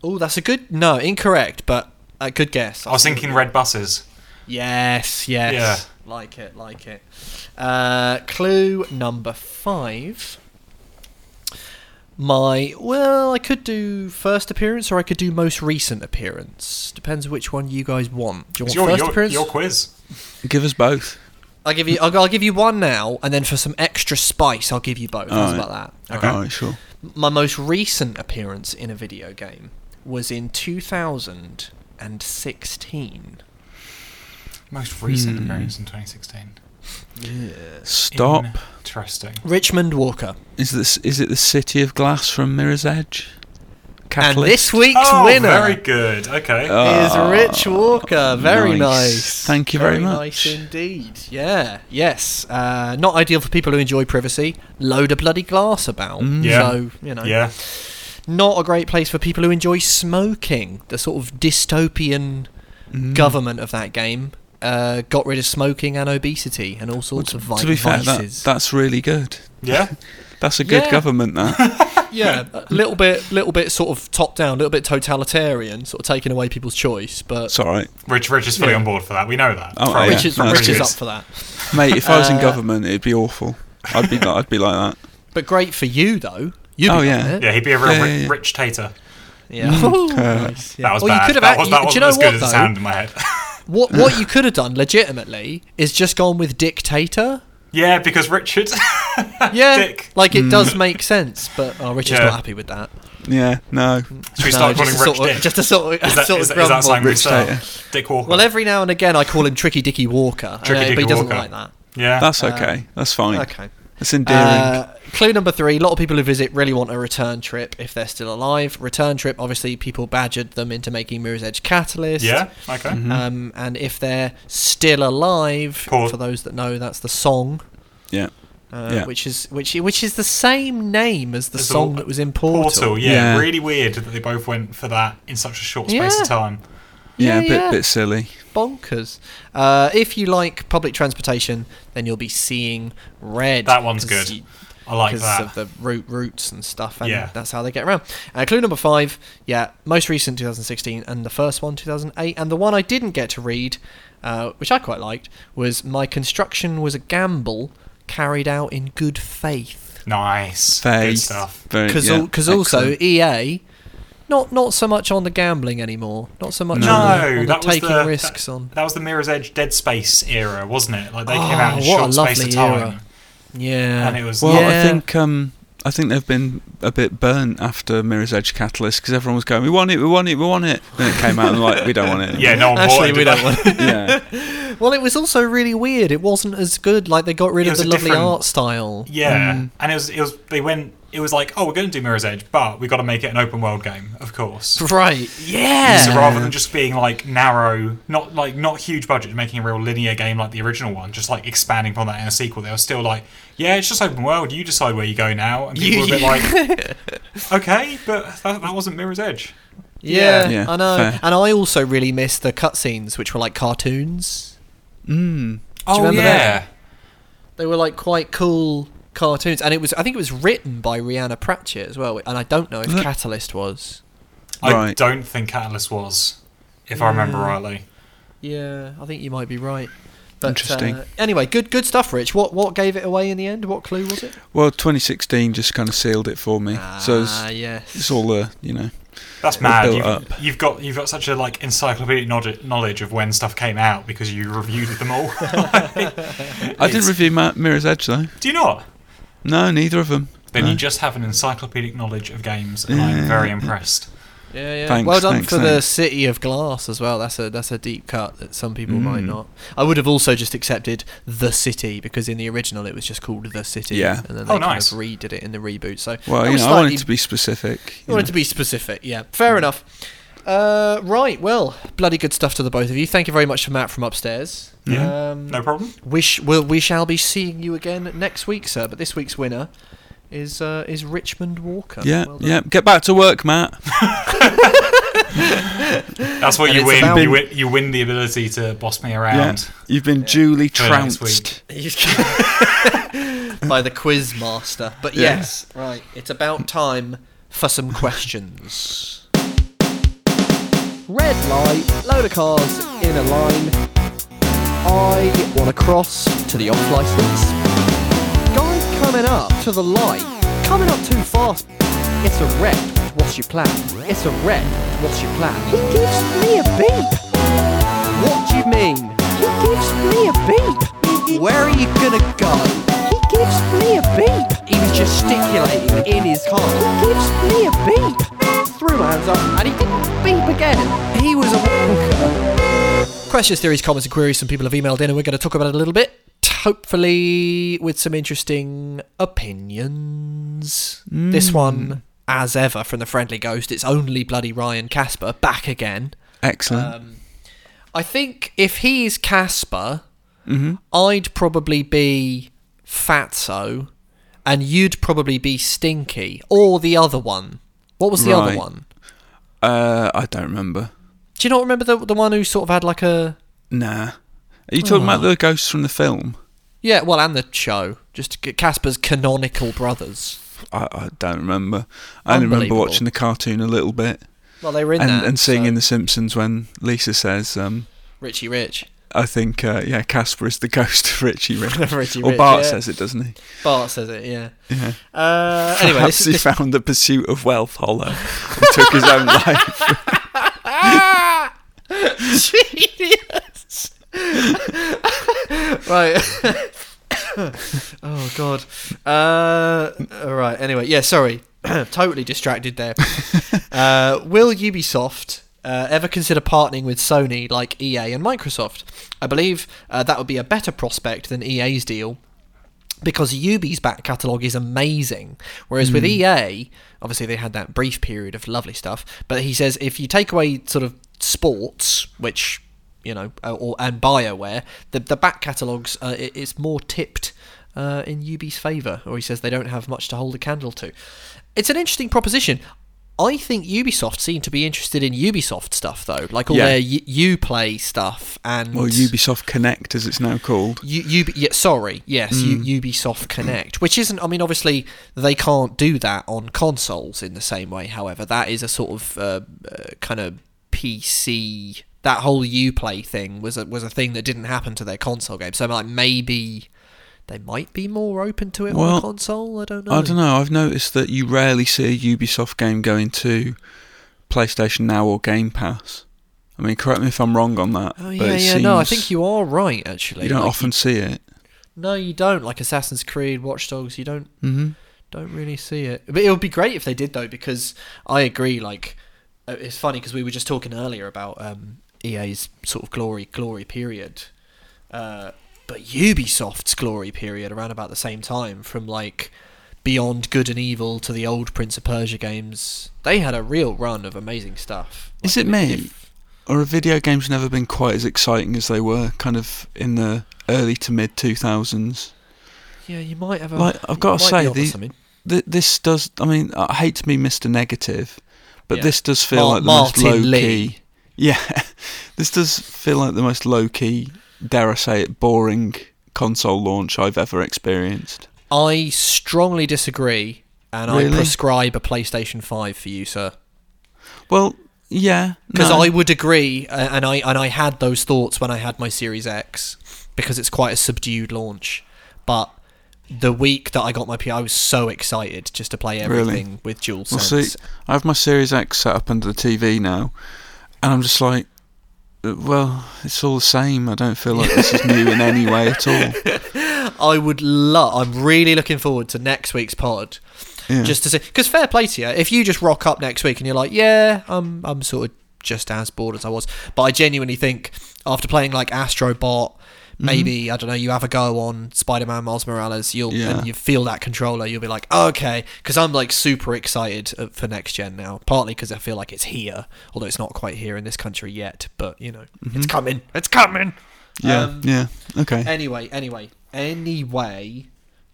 S1: Oh, that's a good. No, incorrect, but a good guess.
S4: I was thinking red buses.
S1: Yes, yes.
S4: Yeah.
S1: Like it, like it. Uh, clue number five. My well, I could do first appearance or I could do most recent appearance. Depends which one you guys want. Do you
S4: It's
S1: want
S4: your,
S1: first
S4: your,
S1: appearance?
S4: your quiz.
S2: Give us both.
S1: I'll give you. I'll, I'll give you one now, and then for some extra spice, I'll give you both. How's
S2: Alright.
S1: about that?
S4: Okay.
S2: Alright, sure.
S1: My most recent appearance in a video game was in 2016.
S4: Most recent
S2: Hmm.
S4: appearance in 2016. Yeah.
S2: Stop.
S4: Interesting.
S1: Richmond Walker.
S2: Is this is it the City of Glass from Mirror's Edge?
S1: And this week's
S4: Oh,
S1: winner
S4: very good. Okay.
S1: is
S2: Ah,
S1: Rich Walker. Very
S2: nice.
S1: nice.
S2: Thank you very much.
S1: Very nice indeed. Yeah. Yes. Uh, not ideal for people who enjoy privacy. Load of bloody glass about.
S2: Mm.
S4: Yeah.
S1: So you know.
S4: yeah.
S1: Not a great place for people who enjoy smoking. The sort of dystopian
S2: Mm.
S1: government of that game uh, got rid of smoking and obesity and all sorts of vi-
S2: to be fair, that, that's really good.
S4: Yeah.
S2: That's a good
S1: Yeah.
S2: government. That.
S1: yeah, a little bit, little bit sort of top down, a little bit totalitarian, sort of taking away people's choice. But
S2: It's all right,
S4: Rich, Rich is fully
S1: Yeah.
S4: on board for that. We know that.
S2: Oh,
S4: From-
S2: yeah.
S1: Rich is,
S2: no,
S1: Rich is up for that.
S2: mate. If I was in
S1: Uh,
S2: government, it'd be awful. I'd be I'd be like that.
S1: But great for you though. You'd
S2: Oh,
S1: be
S2: yeah.
S4: Yeah, he'd be a real
S2: Yeah, yeah, yeah.
S4: rich tater.
S1: Yeah.
S2: Mm.
S1: Ooh,
S2: Uh,
S1: nice, yeah.
S4: That was
S1: Well, you
S4: bad.
S1: could have
S4: that was,
S1: you-
S4: that
S1: do
S4: wasn't
S1: know
S4: as good
S1: what,
S4: as it sounded in my head.
S1: What what you could have done legitimately is just gone with dictator.
S4: yeah, because Richard.
S1: Yeah,
S4: Dick.
S1: like it
S2: Mm.
S1: does make sense. But oh, Richard's
S4: Yeah.
S1: not happy with that.
S2: Yeah, no.
S4: Should we
S1: No,
S4: start calling
S1: just
S4: Rich
S1: sort of,
S4: Dick?
S1: just a sort of,
S4: is that,
S1: sort
S4: is,
S1: of
S4: that- is that
S1: grumble.
S2: Rich.
S4: Dick Walker.
S1: Well, every now and again I call him Tricky Dicky Walker,
S4: Tricky
S1: uh, but he doesn't
S4: Walker.
S1: like that.
S4: yeah.
S2: That's okay. That's fine.
S1: Okay.
S2: That's endearing.
S1: Uh, clue number three: a lot of people who visit really want a return trip if they're still alive. Return trip, obviously, people badgered them into making Mirror's Edge Catalyst.
S4: yeah. Okay.
S2: Mhm.
S1: Um, and if they're still alive,
S4: Pause.
S1: for those that know, that's the song.
S2: yeah.
S1: Uh,
S2: Yeah.
S1: Which is which which is the same name as the
S4: As the
S1: song
S4: Wa-
S1: that was in Portal.
S4: Portal. Yeah,
S2: Yeah.
S4: Really weird that they both went for that in such a short space
S1: Yeah.
S4: of time.
S2: Yeah, a bit
S1: yeah.
S2: bit silly.
S1: Bonkers. Uh, if you like public transportation, then you'll be seeing red.
S4: That one's good.
S1: you-
S4: I like
S1: because
S4: that.
S1: of the root routes and stuff, and
S4: Yeah.
S1: that's how they get around. Uh, clue number five, yeah, most recent 2016, and the first one 2008, and the one I didn't get to read, uh, which I quite liked, was my construction was a gamble carried out in good faith.
S4: Nice. Good stuff.
S2: Very-
S1: Because
S2: yeah,
S1: also. EA, not not so much on the gambling anymore, not so much
S2: No.
S1: on the, on the
S4: that was
S1: taking
S4: the
S1: risks
S4: that,
S1: on.
S4: that was the Mirror's Edge Dead Space era, wasn't it? Like they
S1: Oh,
S4: came out in
S1: what a
S4: short space of time.
S1: era. Yeah,
S4: And it was
S2: Well,
S1: Yeah.
S2: I think um, I think they've been a bit burnt after Mirror's Edge Catalyst because everyone was going, "We want it, we want it, we want it." Then it came out and like, "We don't want it."
S4: Yeah, no one bought
S1: Actually,
S4: it.
S1: we don't want it.
S2: yeah,
S1: Well, it was also really weird. It wasn't as good. Like they got rid
S4: It
S1: of the lovely art style.
S4: Yeah,
S2: Mm.
S4: and it was it was they went. It was like, oh, we're going to do Mirror's Edge, but we've got to make it an open world game, of course.
S1: Right. Yeah.
S4: So rather than just being like narrow, not like not huge budget, making a real linear game like the original one, just like expanding from that in a sequel, they were still like, yeah, it's just open world. You decide where you go now, and people
S1: You-
S4: were a bit like, okay, but that, that wasn't Mirror's Edge.
S1: yeah,
S2: Yeah,
S1: I know.
S2: fair.
S1: And I also really missed the cutscenes, which were like cartoons.
S2: mm.
S4: Oh
S1: remember
S4: yeah,
S1: that? They were like quite cool cartoons, and it was I think it was written by Rhianna Pratchett as well. And I don't know if Catalyst was.
S4: I
S2: Right.
S4: don't think Catalyst was, if I remember rightly.
S1: Yeah, I think you might be right. But,
S2: Interesting.
S1: Uh, anyway, good good stuff, Rich. What what gave it away in the end? What clue was it?
S2: Well, 2016 just kind of sealed it for me. so
S1: ah,
S2: it's,
S1: yes.
S2: it's all the you know.
S4: That's mad.
S2: built
S4: You've,
S2: up.
S4: you've got you've got such a like encyclopedic knowledge, knowledge of when stuff came out because you reviewed them all.
S2: I didn't review Ma- Mirror's Edge though.
S4: Do you not?
S2: No, neither of them.
S4: Then
S2: No.
S4: you just have an encyclopedic knowledge of games, and
S2: Yeah.
S4: I'm very impressed.
S1: Yeah, yeah.
S2: Thanks,
S1: well done
S2: thanks,
S1: for the. City of Glass as well. That's a that's a deep cut that some people might
S2: Mm.
S1: not. I would have also just accepted the City because in the original it was just called the City.
S2: Yeah.
S1: and then
S4: Oh,
S1: they kind
S4: nice.
S1: of redid it in the reboot. So
S2: Well,
S1: that
S2: you
S1: was
S2: know, I wanted
S1: slightly-
S2: to be specific.
S1: I
S2: you
S1: wanted
S2: know.
S1: to be specific. Yeah, fair enough. Uh, right, well, bloody good stuff to the both of you. Thank you very much to Matt from upstairs.
S4: Yeah.
S1: Um,
S4: No problem.
S1: we, sh- we'll, we shall be seeing you again next week, sir. But this week's winner is uh, is Richmond Walker.
S2: Yeah,
S1: Well
S2: yeah. Get back to work, Matt.
S4: That's what
S1: And
S4: you win.
S1: about-
S4: You win. You win the ability to boss me around.
S2: You've been duly
S4: For
S2: trounced.
S1: by the quiz master. But
S2: Yeah.
S1: yes, right. It's about time for some questions. Red light, load of cars in a line. I want to cross to the off license. Guy coming up to the light, coming up too fast. It's a red. What's your plan? It's a red. What's your plan? He gives me a beep. What do you mean? He gives me a beep. Where are you gonna go? He gives me a beep. He was gesticulating in his car. He gives me a beep. Threw my hands up and he didn't beep again. He was a wanker. Questions, theories, comments, and queries some people have emailed in, and we're going to talk about it a little bit. Hopefully, with some interesting opinions. This one, as ever, from the Friendly Ghost, it's only bloody Ryan Casper back again.
S2: Excellent.
S1: Um, I think if he's Casper,
S2: hmm
S1: I'd probably be Fatso, and you'd probably be Stinky, or the other one. What was the other one?
S2: Uh, I don't remember.
S1: Do you not remember the the one who sort of had like a
S2: Nah. Are you talking about
S1: Oh.
S2: the ghosts from the film?
S1: yeah, well, and the show, just Casper's canonical brothers.
S2: I, I don't remember. I only remember watching the cartoon a little bit
S1: Well, they were in
S2: and,
S1: that
S2: and seeing
S1: so-
S2: in The Simpsons when Lisa says, um,
S1: Richie Rich.
S2: I think, uh, yeah, Casper is the ghost of Richie Rich.
S1: Richie
S2: or
S1: Rich,
S2: Bart
S1: yeah.
S2: says it, doesn't he?
S1: Bart says it, yeah.
S2: Yeah.
S1: Uh, anyway,
S2: Perhaps
S1: this,
S2: he
S1: this,
S2: found the pursuit of wealth hollow and took his own life.
S1: Genius. right. oh god. Uh, all right. Anyway, yeah. Sorry. totally distracted there. Uh, will Ubisoft uh, ever consider partnering with Sony like EA and Microsoft? I believe uh, that would be a better prospect than EA's deal because Ubi's back catalogue is amazing. Whereas with EA, obviously they had that brief period of lovely stuff, but he says if you take away sort of sports, which you know, uh, or and Bioware, the the back catalogues uh, it, it's more tipped uh, in Ubi's favour, or he says they don't have much to hold a candle to. It's an interesting proposition. I think Ubisoft seem to be interested in Ubisoft stuff though, like all
S2: Yeah.
S1: their U- Uplay stuff and
S2: Well, Ubisoft Connect, as it's now called.
S1: U- Ub- yeah, sorry, yes,
S2: Mm.
S1: U- Ubisoft Connect, which isn't. I mean, obviously they can't do that on consoles in the same way. However, that is a sort of uh, uh, kind of PC. That whole UPlay thing was a was a thing that didn't happen to their console game. So like maybe they might be more open to it on
S2: Well,
S1: a console. I don't know.
S2: I don't know. I've noticed that you rarely see a Ubisoft game going to PlayStation Now or Game Pass. I mean, correct me if I'm wrong on that.
S1: Oh yeah, yeah. No, I think you are right. Actually,
S2: You don't
S1: Like,
S2: often see it.
S1: No, you don't. Like Assassin's Creed, Watch Dogs, you don't
S2: Mm-hmm.
S1: don't really see it. But it would be great if they did though, because I agree. Like, it's funny because we were just talking earlier about um, EA's sort of glory glory period, uh, but Ubisoft's glory period around about the same time, from like Beyond Good and Evil to the old Prince of Persia games. They had a real run of amazing stuff.
S2: Is it me?
S1: if-
S2: Or have video games never been quite as exciting as they were, kind of in the early to mid 2000s?
S1: yeah, you might have. A,
S2: Like, I've gotta say,
S1: be onto
S2: the- Th- this does. I mean, I hate to be Mr. Negative, but
S1: Yeah.
S2: this does feel
S1: Mar-
S2: like the most low
S1: Lee.
S2: key. Yeah, this does feel like the most low key, dare I say it, boring console launch I've ever experienced.
S1: I strongly disagree, and I prescribe a PlayStation Five for you, sir.
S2: Well, yeah,
S1: Because
S2: no.
S1: I would agree, and I and I had those thoughts when I had my Series X, because it's quite a subdued launch. But the week that I got my P, I was so excited just to play
S2: Really?
S1: everything with dual
S2: Well, see, I have my Series X set up under the TV now, and I'm just like, uh, well, it's all the same. I don't feel like this is new in any way at all.
S1: I would love. I'm really looking forward to next week's pod.
S2: Yeah.
S1: Just to see, because fair play to you. If you just rock up next week and you're like, yeah, I'm, I'm sort of just as bored as I was, but I genuinely think after playing like Astrobot,
S2: Mm-hmm.
S1: maybe I don't know, you have a go on Spider-Man Miles Morales, you'll
S2: Yeah.
S1: and you feel that controller, you'll be like, okay, because I'm like super excited uh, for next gen now. Partly because I feel like it's here, although it's not quite here in this country yet. But you know, it's coming, it's coming.
S2: Mm-hmm. yeah,
S1: Um,
S2: yeah, okay.
S1: Anyway, anyway, anyway,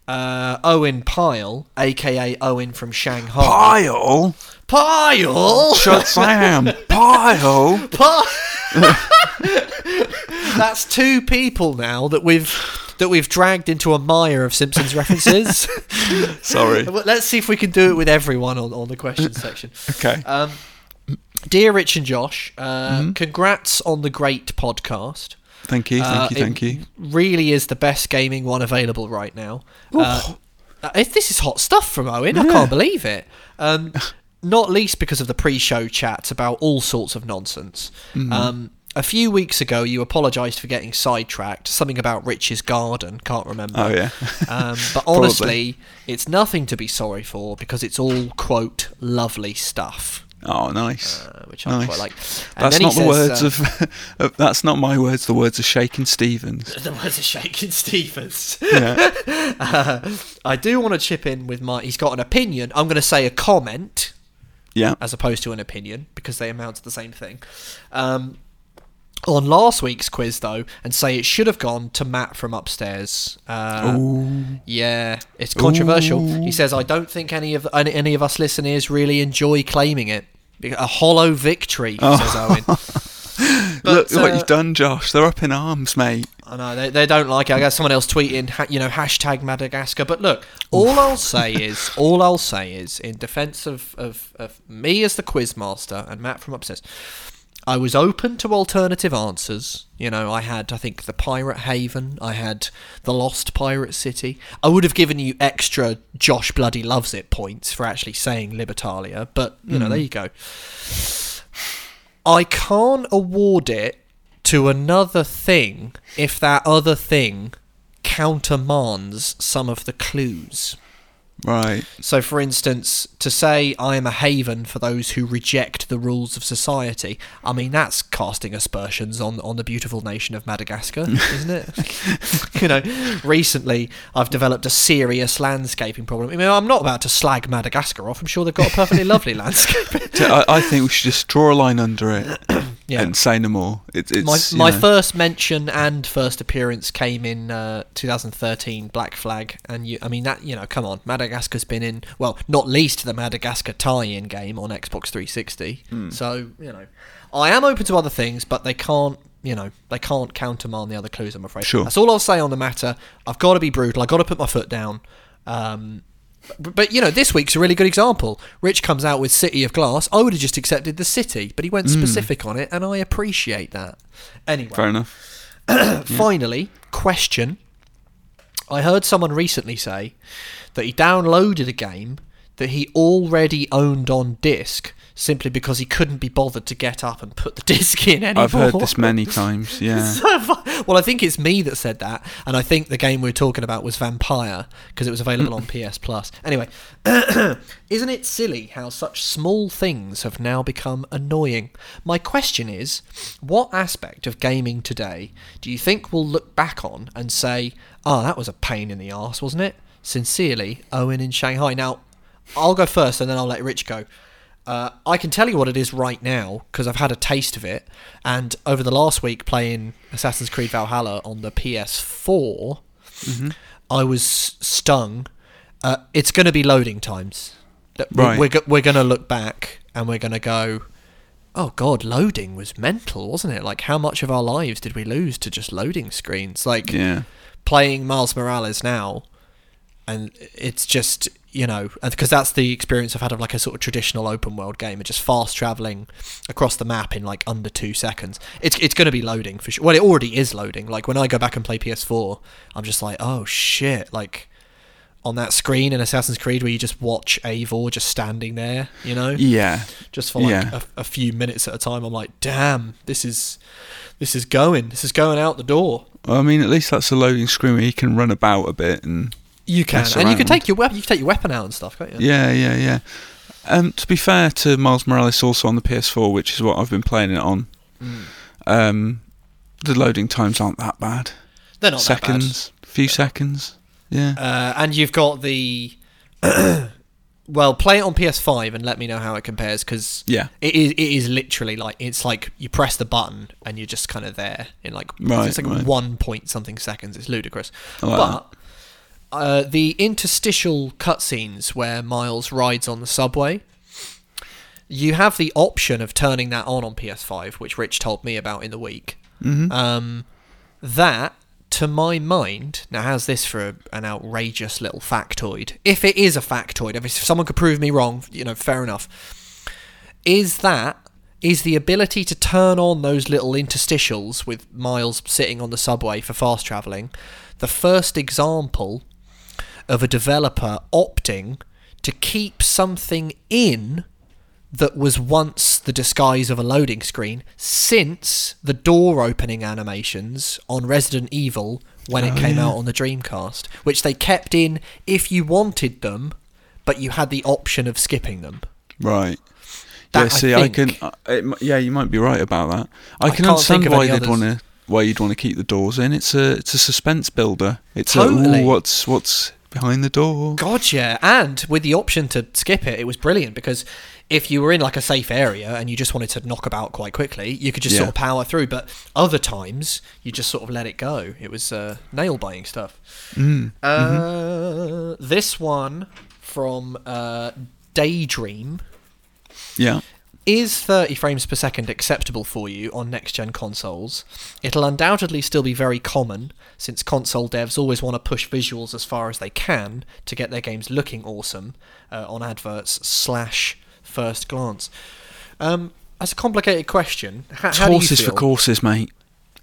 S1: uh, Owen Pyle, aka Owen from Shanghai.
S2: Pile,
S1: Pyle.
S2: shut Sam. Pile.
S1: Pyle. That's two people now that we've that we've dragged into a mire of Simpsons references.
S2: Sorry.
S1: Let's see if we can do it with everyone on, on the question section.
S2: Okay.
S1: Um, dear Rich and Josh, uh,
S2: Mm-hmm.
S1: congrats on the great podcast.
S2: Thank you. Thank
S1: Uh,
S2: you. Thank you.
S1: Really is the best gaming one available right now. Uh, uh, if this is hot stuff from Owen, I can't believe it. Um, not least because of the pre-show chats about all sorts of nonsense.
S2: Mm-hmm.
S1: Um, a few weeks ago, you apologised for getting sidetracked. Something about Rich's garden. Can't remember.
S2: Oh yeah.
S1: Um, but honestly, it's nothing to be sorry for because it's all quote lovely stuff,
S2: Oh, nice.
S1: uh, which I
S2: Nice.
S1: quite like. And
S2: That's not the
S1: says,
S2: words
S1: uh,
S2: of. That's not my words. The words of Shakin' Stevens.
S1: the words of Shakin' Stevens.
S2: Yeah.
S1: Uh, I do want to chip in with my. He's got an opinion. I'm going to say a comment
S2: Yeah.
S1: as opposed to an opinion because they amount to the same thing. Um, on last week's quiz, though, and say it should have gone to Matt from upstairs. Uh, yeah, it's controversial. He says, "I don't think any of any, any of us listeners really enjoy claiming it. A hollow victory," says Owen.
S2: Look
S1: But,
S2: what
S1: uh,
S2: you've done, Josh. They're up in arms, mate.
S1: I know they, they don't like it. I got someone else tweeting, ha- you know, hashtag Madagascar. But look, all I'll say is, all I'll say is, in defence of, of, of me as the quizmaster and Matt from upstairs, I was open to alternative answers. You know, I had, I think, the Pirate Haven. I had the Lost Pirate City. I would have given you extra Josh Bloody Loves It points for actually saying Libertalia. But, you know, there you go. I can't award it to another thing if that other thing countermands some of the clues.
S2: Right.
S1: So, for instance, to say I am a haven for those who reject the rules of society, I mean, that's casting aspersions on, on the beautiful nation of Madagascar, isn't it? you know, recently I've developed a serious landscaping problem. I mean, I'm not about to slag Madagascar off. I'm sure they've got a perfectly lovely landscape.
S2: I, I think we should just draw a line under it.
S1: Yeah.
S2: and say no more. It,
S1: my
S2: it's
S1: my
S2: know,
S1: first mention and first appearance came in uh, 2013 Black Flag, and you, I mean that you know, come on, Madagascar's been in well, not least the Madagascar tie-in game on Xbox 360.
S2: Hmm.
S1: So you know, I am open to other things, but they can't. You know, they can't countermand the other clues. I'm afraid.
S2: Sure.
S1: That's all I'll say on the matter. I've got to be brutal. I've got to put my foot down. Um, but, but you know, this week's a really good example. Rich comes out with City of Glass. I would have just accepted the city, but he went hmm. specific on it, and I appreciate that. Anyway,
S2: fair enough.
S1: finally, question. I heard someone recently say that he downloaded a game that he already owned on disc simply because he couldn't be bothered to get up and put the disc in anymore.
S2: I've heard this many times. Yeah,
S1: So well, I think it's me that said that, and I think the game we are talking about was Vampire because it was available on PS Plus. Anyway, isn't it silly how such small things have now become annoying? My question is, what aspect of gaming today do you think we'll look back on and say, "Oh, that was a pain in the arse, wasn't it?" Sincerely, Owen in Shanghai. Now, I'll go first, and then I'll let Rich go. Uh, I can tell you what it is right now because I've had a taste of it. And over the last week, playing Assassin's Creed Valhalla on the PS4, I was stung. Uh, it's going to be loading times.
S2: Right.
S1: We're, we're going to look back and we're going to go, oh God, loading was mental, wasn't it? Like, how much of our lives did we lose to just loading screens? Like,
S2: yeah.
S1: playing Miles Morales now, and it's just you know uh, because that's the experience I've had of like a sort of traditional open world game, of just fast traveling across the map in like under two seconds. It's it's going to be loading for sure. Well, it already is loading. Like when I go back and play PS4, I'm just like, oh shit, like. On that screen in Assassin's Creed, where you just watch Eivor just standing there, you know,
S2: Yeah.
S1: just for like
S2: Yeah.
S1: a, a few minutes at a time. I'm like, damn, this is this is going, this is going out the door.
S2: Well, I mean, at least that's a loading screen where you can run about a bit and
S1: You can, and you can take your weapon. You can take your weapon out and stuff, can't you?
S2: Yeah, yeah, yeah. Um, to be fair to Miles Morales, also on the PS4, which is what I've been playing it on,
S1: Mm.
S2: um, the loading times aren't that bad.
S1: They're not
S2: seconds, few seconds. Yeah.
S1: Uh, and you've got the. well, play it on PS5 and let me know how it compares because
S2: Yeah.
S1: it is it is literally like it's like you press the button and you're just kind of there in like
S2: Right,
S1: it's like
S2: right.
S1: one point something seconds. It's ludicrous,
S2: like
S1: but. Uh, the interstitial cutscenes where Miles rides on the subway, you have the option of turning that on on PS5, which Rich told me about in the week.
S2: Mhm.
S1: Um, that, to my mind, now how's this for a, an outrageous little factoid? If it is a factoid, if someone could prove me wrong, you know, fair enough. Is that is the ability to turn on those little interstitials with Miles sitting on the subway for fast traveling, the first example of a developer opting to keep something in that was once the disguise of a loading screen since the door opening animations on Resident Evil when it
S2: Oh,
S1: came
S2: yeah.
S1: out on the Dreamcast, which they kept in if you wanted them, but you had the option of skipping them.
S2: Right.
S1: That,
S2: yeah.
S1: I
S2: See, I, can. Uh, it, yeah, you might be right about that. I,
S1: I
S2: can
S1: can't
S2: understand
S1: think
S2: why they'd want to. Why you'd want to keep the doors in? It's a it's a suspense builder. It's
S1: Totally.
S2: a ooh, what's what's behind the door.
S1: God, yeah. And with the option to skip it, it was brilliant because if you were in like a safe area and you just wanted to knock about quite quickly, you could just
S2: Yeah.
S1: sort of power through. But other times, you just sort of let it go. It was uh, nail biting stuff.
S2: Mm.
S1: Uh, This one from uh, Daydream.
S2: Yeah.
S1: Is 30 frames per second acceptable for you on next gen consoles? It'll undoubtedly still be very common, since console devs always want to push visuals as far as they can to get their games looking awesome uh, on adverts slash first glance. Um, that's a complicated question. H-
S2: It's
S1: how
S2: horses for courses, mate.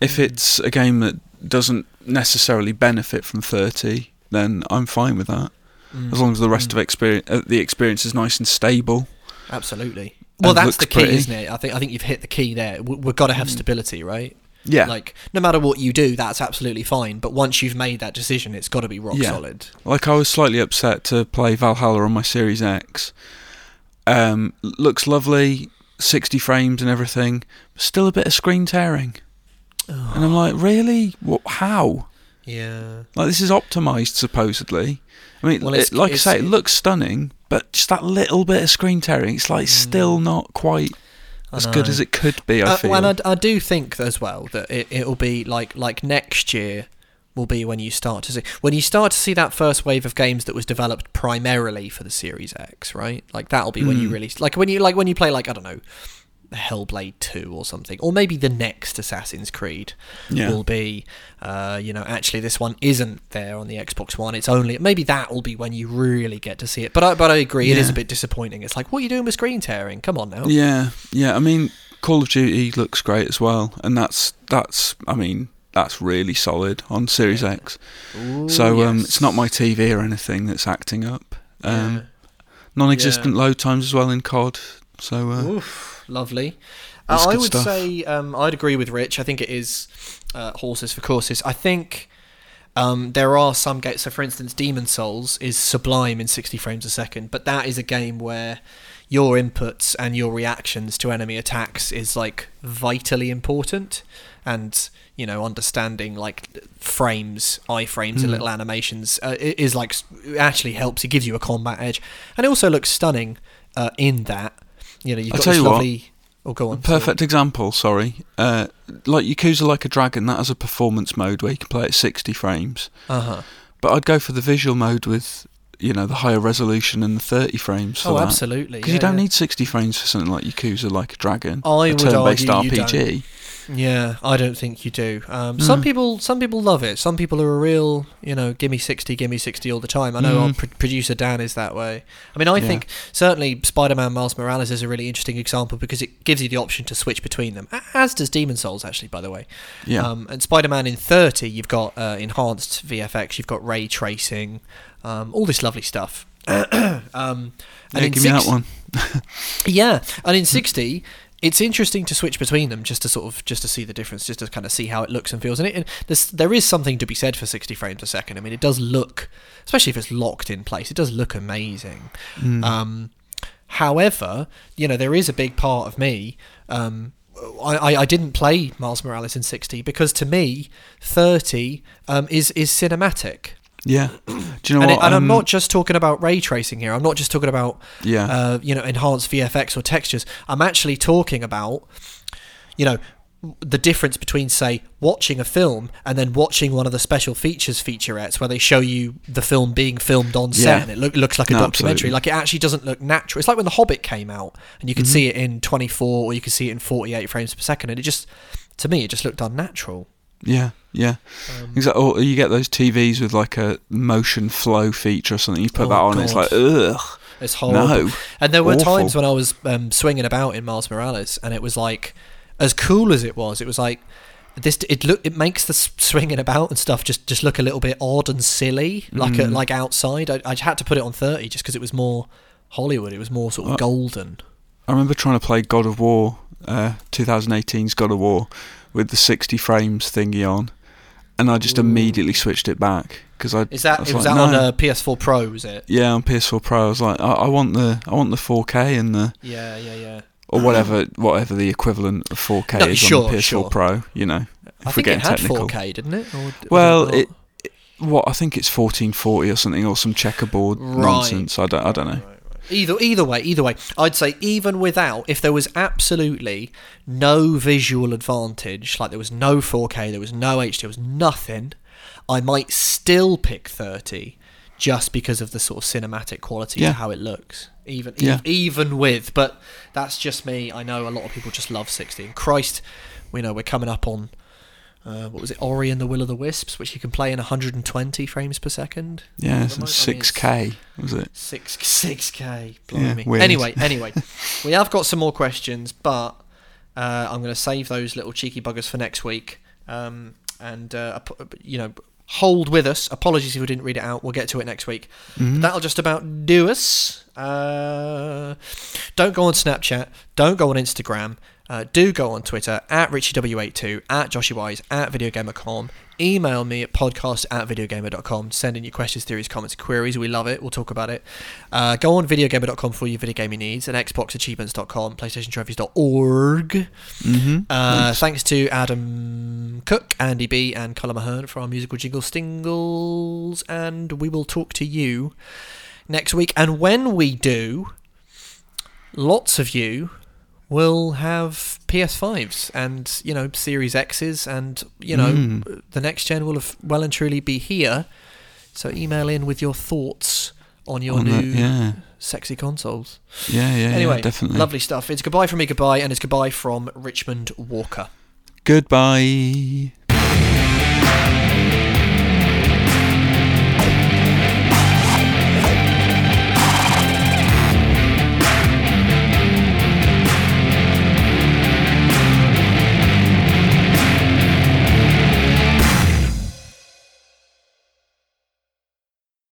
S2: If it's a game that doesn't necessarily benefit from 30, then I'm fine with that.
S1: Mm,
S2: As long as the rest
S1: mm,
S2: of experience, uh, the experience is nice and stable.
S1: absolutely. Well, that's the key,
S2: pretty.
S1: isn't it? I think I think you've hit the key there. We- We've got to have stability, right?
S2: Yeah.
S1: Like, no matter what you do, that's absolutely fine. But once you've made that decision, it's got to be rock
S2: Yeah.
S1: solid.
S2: Like I was slightly upset to play Valhalla on my Series X. Um, looks lovely, 60 frames and everything. Still a bit of screen tearing, and I'm like, really? What? How?
S1: Yeah.
S2: Like this is optimized supposedly. I mean,
S1: Well,
S2: it, like I say, it looks stunning, but just that little bit of screen tearing, it's like still
S1: Mm.
S2: not quite. as good as it could be. I
S1: Uh,
S2: feel.
S1: and I, I do think as well that it, it'll be like like next year will be when you start to see when you start to see that first wave of games that was developed primarily for the Series X, right? Like that'll be when you
S2: Mm.
S1: really like when you like when you play like I don't know Hellblade 2 or something or maybe the next Assassin's Creed
S2: Yeah.
S1: will be uh, you know actually this one isn't there on the Xbox One it's only maybe that will be when you really get to see it but I, but I agree it is a bit disappointing it's like what are you doing with screen tearing come on now
S2: Yeah, yeah. I mean, Call of Duty looks great as well, and that's that's. I mean, that's really solid on Series X.
S1: Ooh,
S2: So um,
S1: yes.
S2: it's not my TV or anything that's acting up. Um,
S1: Yeah.
S2: Non-existent load times as well in COD. So uh,
S1: Oof, lovely. Uh, I would
S2: stuff.
S1: say um, I'd agree with Rich. I think it is uh, horses for courses. I think um, there are some games. So, for instance, Demon's Souls is sublime in 60 frames a second, but that is a game where your inputs and your reactions to enemy attacks is like vitally important, and you know understanding like frames, iframes, and little animations uh, is like actually helps. It gives you a combat edge, and it also looks stunning uh, in that. You know, you've
S2: I'll
S1: got
S2: tell
S1: this
S2: you what.
S1: Oh, go on. sorry.
S2: perfect example. Sorry, uh, like Yakuza Like a Dragon. That has a performance mode where you can play at 60 frames.
S1: Uh huh.
S2: But I'd go for the visual mode with, you know, the higher resolution and the 30 frames for
S1: Oh,
S2: that.
S1: absolutely.
S2: Because
S1: yeah,
S2: you don't
S1: yeah.
S2: need 60 frames for something like Yakuza Like a Dragon.
S1: I
S2: a turn-based RPG.
S1: Yeah, I don't think you do. Um, Some
S2: Mm.
S1: people, some people love it. Some people are a real, you know, gimme sixty, gimme sixty all the time. I know our
S2: Mm.
S1: pr- producer Dan is that way. I mean, I
S2: Yeah.
S1: think certainly Spider-Man Miles Morales is a really interesting example because it gives you the option to switch between them, as does Demon's Souls actually, by the way.
S2: Yeah.
S1: Um, and Spider-Man in 30, you've got uh, enhanced VFX, you've got ray tracing, um, all this lovely stuff. um,
S2: yeah,
S1: in
S2: give me that one.
S1: yeah, and in sixty, it's interesting to switch between them just to sort of just to see the difference, just to kind of see how it looks and feels. And, it, and there is something to be said for sixty frames a second. I mean, it does look, especially if it's locked in place, it does look amazing.
S2: Mm.
S1: Um, however, you know, there is a big part of me. Um, I, I, I didn't play Miles Morales in 60 because to me, 30 um, is is cinematic.
S2: Yeah. Do you know
S1: and,
S2: what?
S1: it, and I'm
S2: Um,
S1: not just talking about ray tracing here. I'm not just talking about
S2: Yeah.
S1: uh, you know enhanced VFX or textures. I'm actually talking about you know the difference between say watching a film and then watching one of the special features featurettes where they show you the film being filmed on set
S2: Yeah.
S1: and it look, looks like a
S2: No,
S1: documentary
S2: absolutely.
S1: like it actually doesn't look natural it's like when the hobbit came out and you could
S2: Mm-hmm.
S1: see it in 24 or you could see it in 48 frames per second and it just to me it just looked unnatural
S2: Yeah, yeah.
S1: Um,
S2: exactly. Or you get those TVs with like a motion flow feature or something. You put
S1: Oh,
S2: that on, it's like ugh.
S1: It's horrible.
S2: No.
S1: And there were
S2: Awful.
S1: times when I was um, swinging about in Miles Morales, and it was like, as cool as it was, it was like this. It look. It makes the swinging about and stuff just just look a little bit odd and silly, like a,
S2: Mm.
S1: like outside. I, I had to put it on thirty just because it was more Hollywood. It was more sort of
S2: Uh,
S1: golden.
S2: I remember trying to play God of War, uh, 2018's God of War, with the 60 frames thingy on, and I just
S1: Ooh.
S2: immediately switched it back because I.
S1: Is that
S2: I was
S1: it was
S2: like,
S1: that on
S2: no.
S1: uh, PS4 Pro? Was it?
S2: Yeah, on PS4 Pro, I was like, I, I want the, I want the 4K and the,
S1: Yeah, yeah, yeah.
S2: or whatever, whatever the equivalent of 4K
S1: No,
S2: is
S1: sure,
S2: on the PS4
S1: sure.
S2: Pro. You know, if
S1: I
S2: we're
S1: think
S2: getting
S1: it had
S2: technical.
S1: 4K, didn't it? Or
S2: Well,
S1: not?
S2: it, what I think it's 1440 or something, or some checkerboard
S1: Right.
S2: nonsense. I don't, I don't know.
S1: Either either way, either way, I'd say even without, if there was absolutely no visual advantage, like there was no 4K, there was no HD, there was nothing, I might still pick 30 just because of the sort of cinematic quality
S2: Yeah.
S1: of how it looks. Even
S2: Yeah.
S1: ev- even with, but that's just me. I know a lot of people just love 60. And Christ, we know we're coming up on. Uh, what was it, Ori and the Will of the Wisps, which you can play in 120 frames per second.
S2: Yeah,
S1: At
S2: it's
S1: the moment, I mean, it's-
S2: 6K was it?
S1: Six six k. Blimey.
S2: weird.
S1: anyway, anyway, we have got some more questions, but uh, I'm going to save those little cheeky buggers for next week. Um, and uh, you know, hold with us. Apologies if we didn't read it out. We'll get to it next week.
S2: Mhm.
S1: That'll just about do us. Uh, don't go on Snapchat. Don't go on Instagram. Uh, do go on Twitter at RichieW82, at JoshyWise, at VideoGamer.com. Email me at podcast at videogamer.com. Send in your questions, theories, comments, queries. We love it. We'll talk about it. Uh, go on videogamer.com for your video gaming needs and xboxachievements.com, playstationtrophies.org.
S2: Mm-hmm.
S1: Uh, thanks to Adam Cook, Andy B, and Colin Mahern for our musical jingle stingles. And we will talk to you next week. And when we do, lots of you will have PS5s and you know Series X's, and you know
S2: Mm.
S1: the next gen will have well and truly be here. So email in with your thoughts on your
S2: On
S1: new
S2: that, yeah,
S1: sexy consoles.
S2: yeah, yeah.
S1: anyway,
S2: yeah, definitely.
S1: lovely stuff. It's goodbye from me, goodbye, and it's goodbye from Richmond Walker.
S2: Goodbye.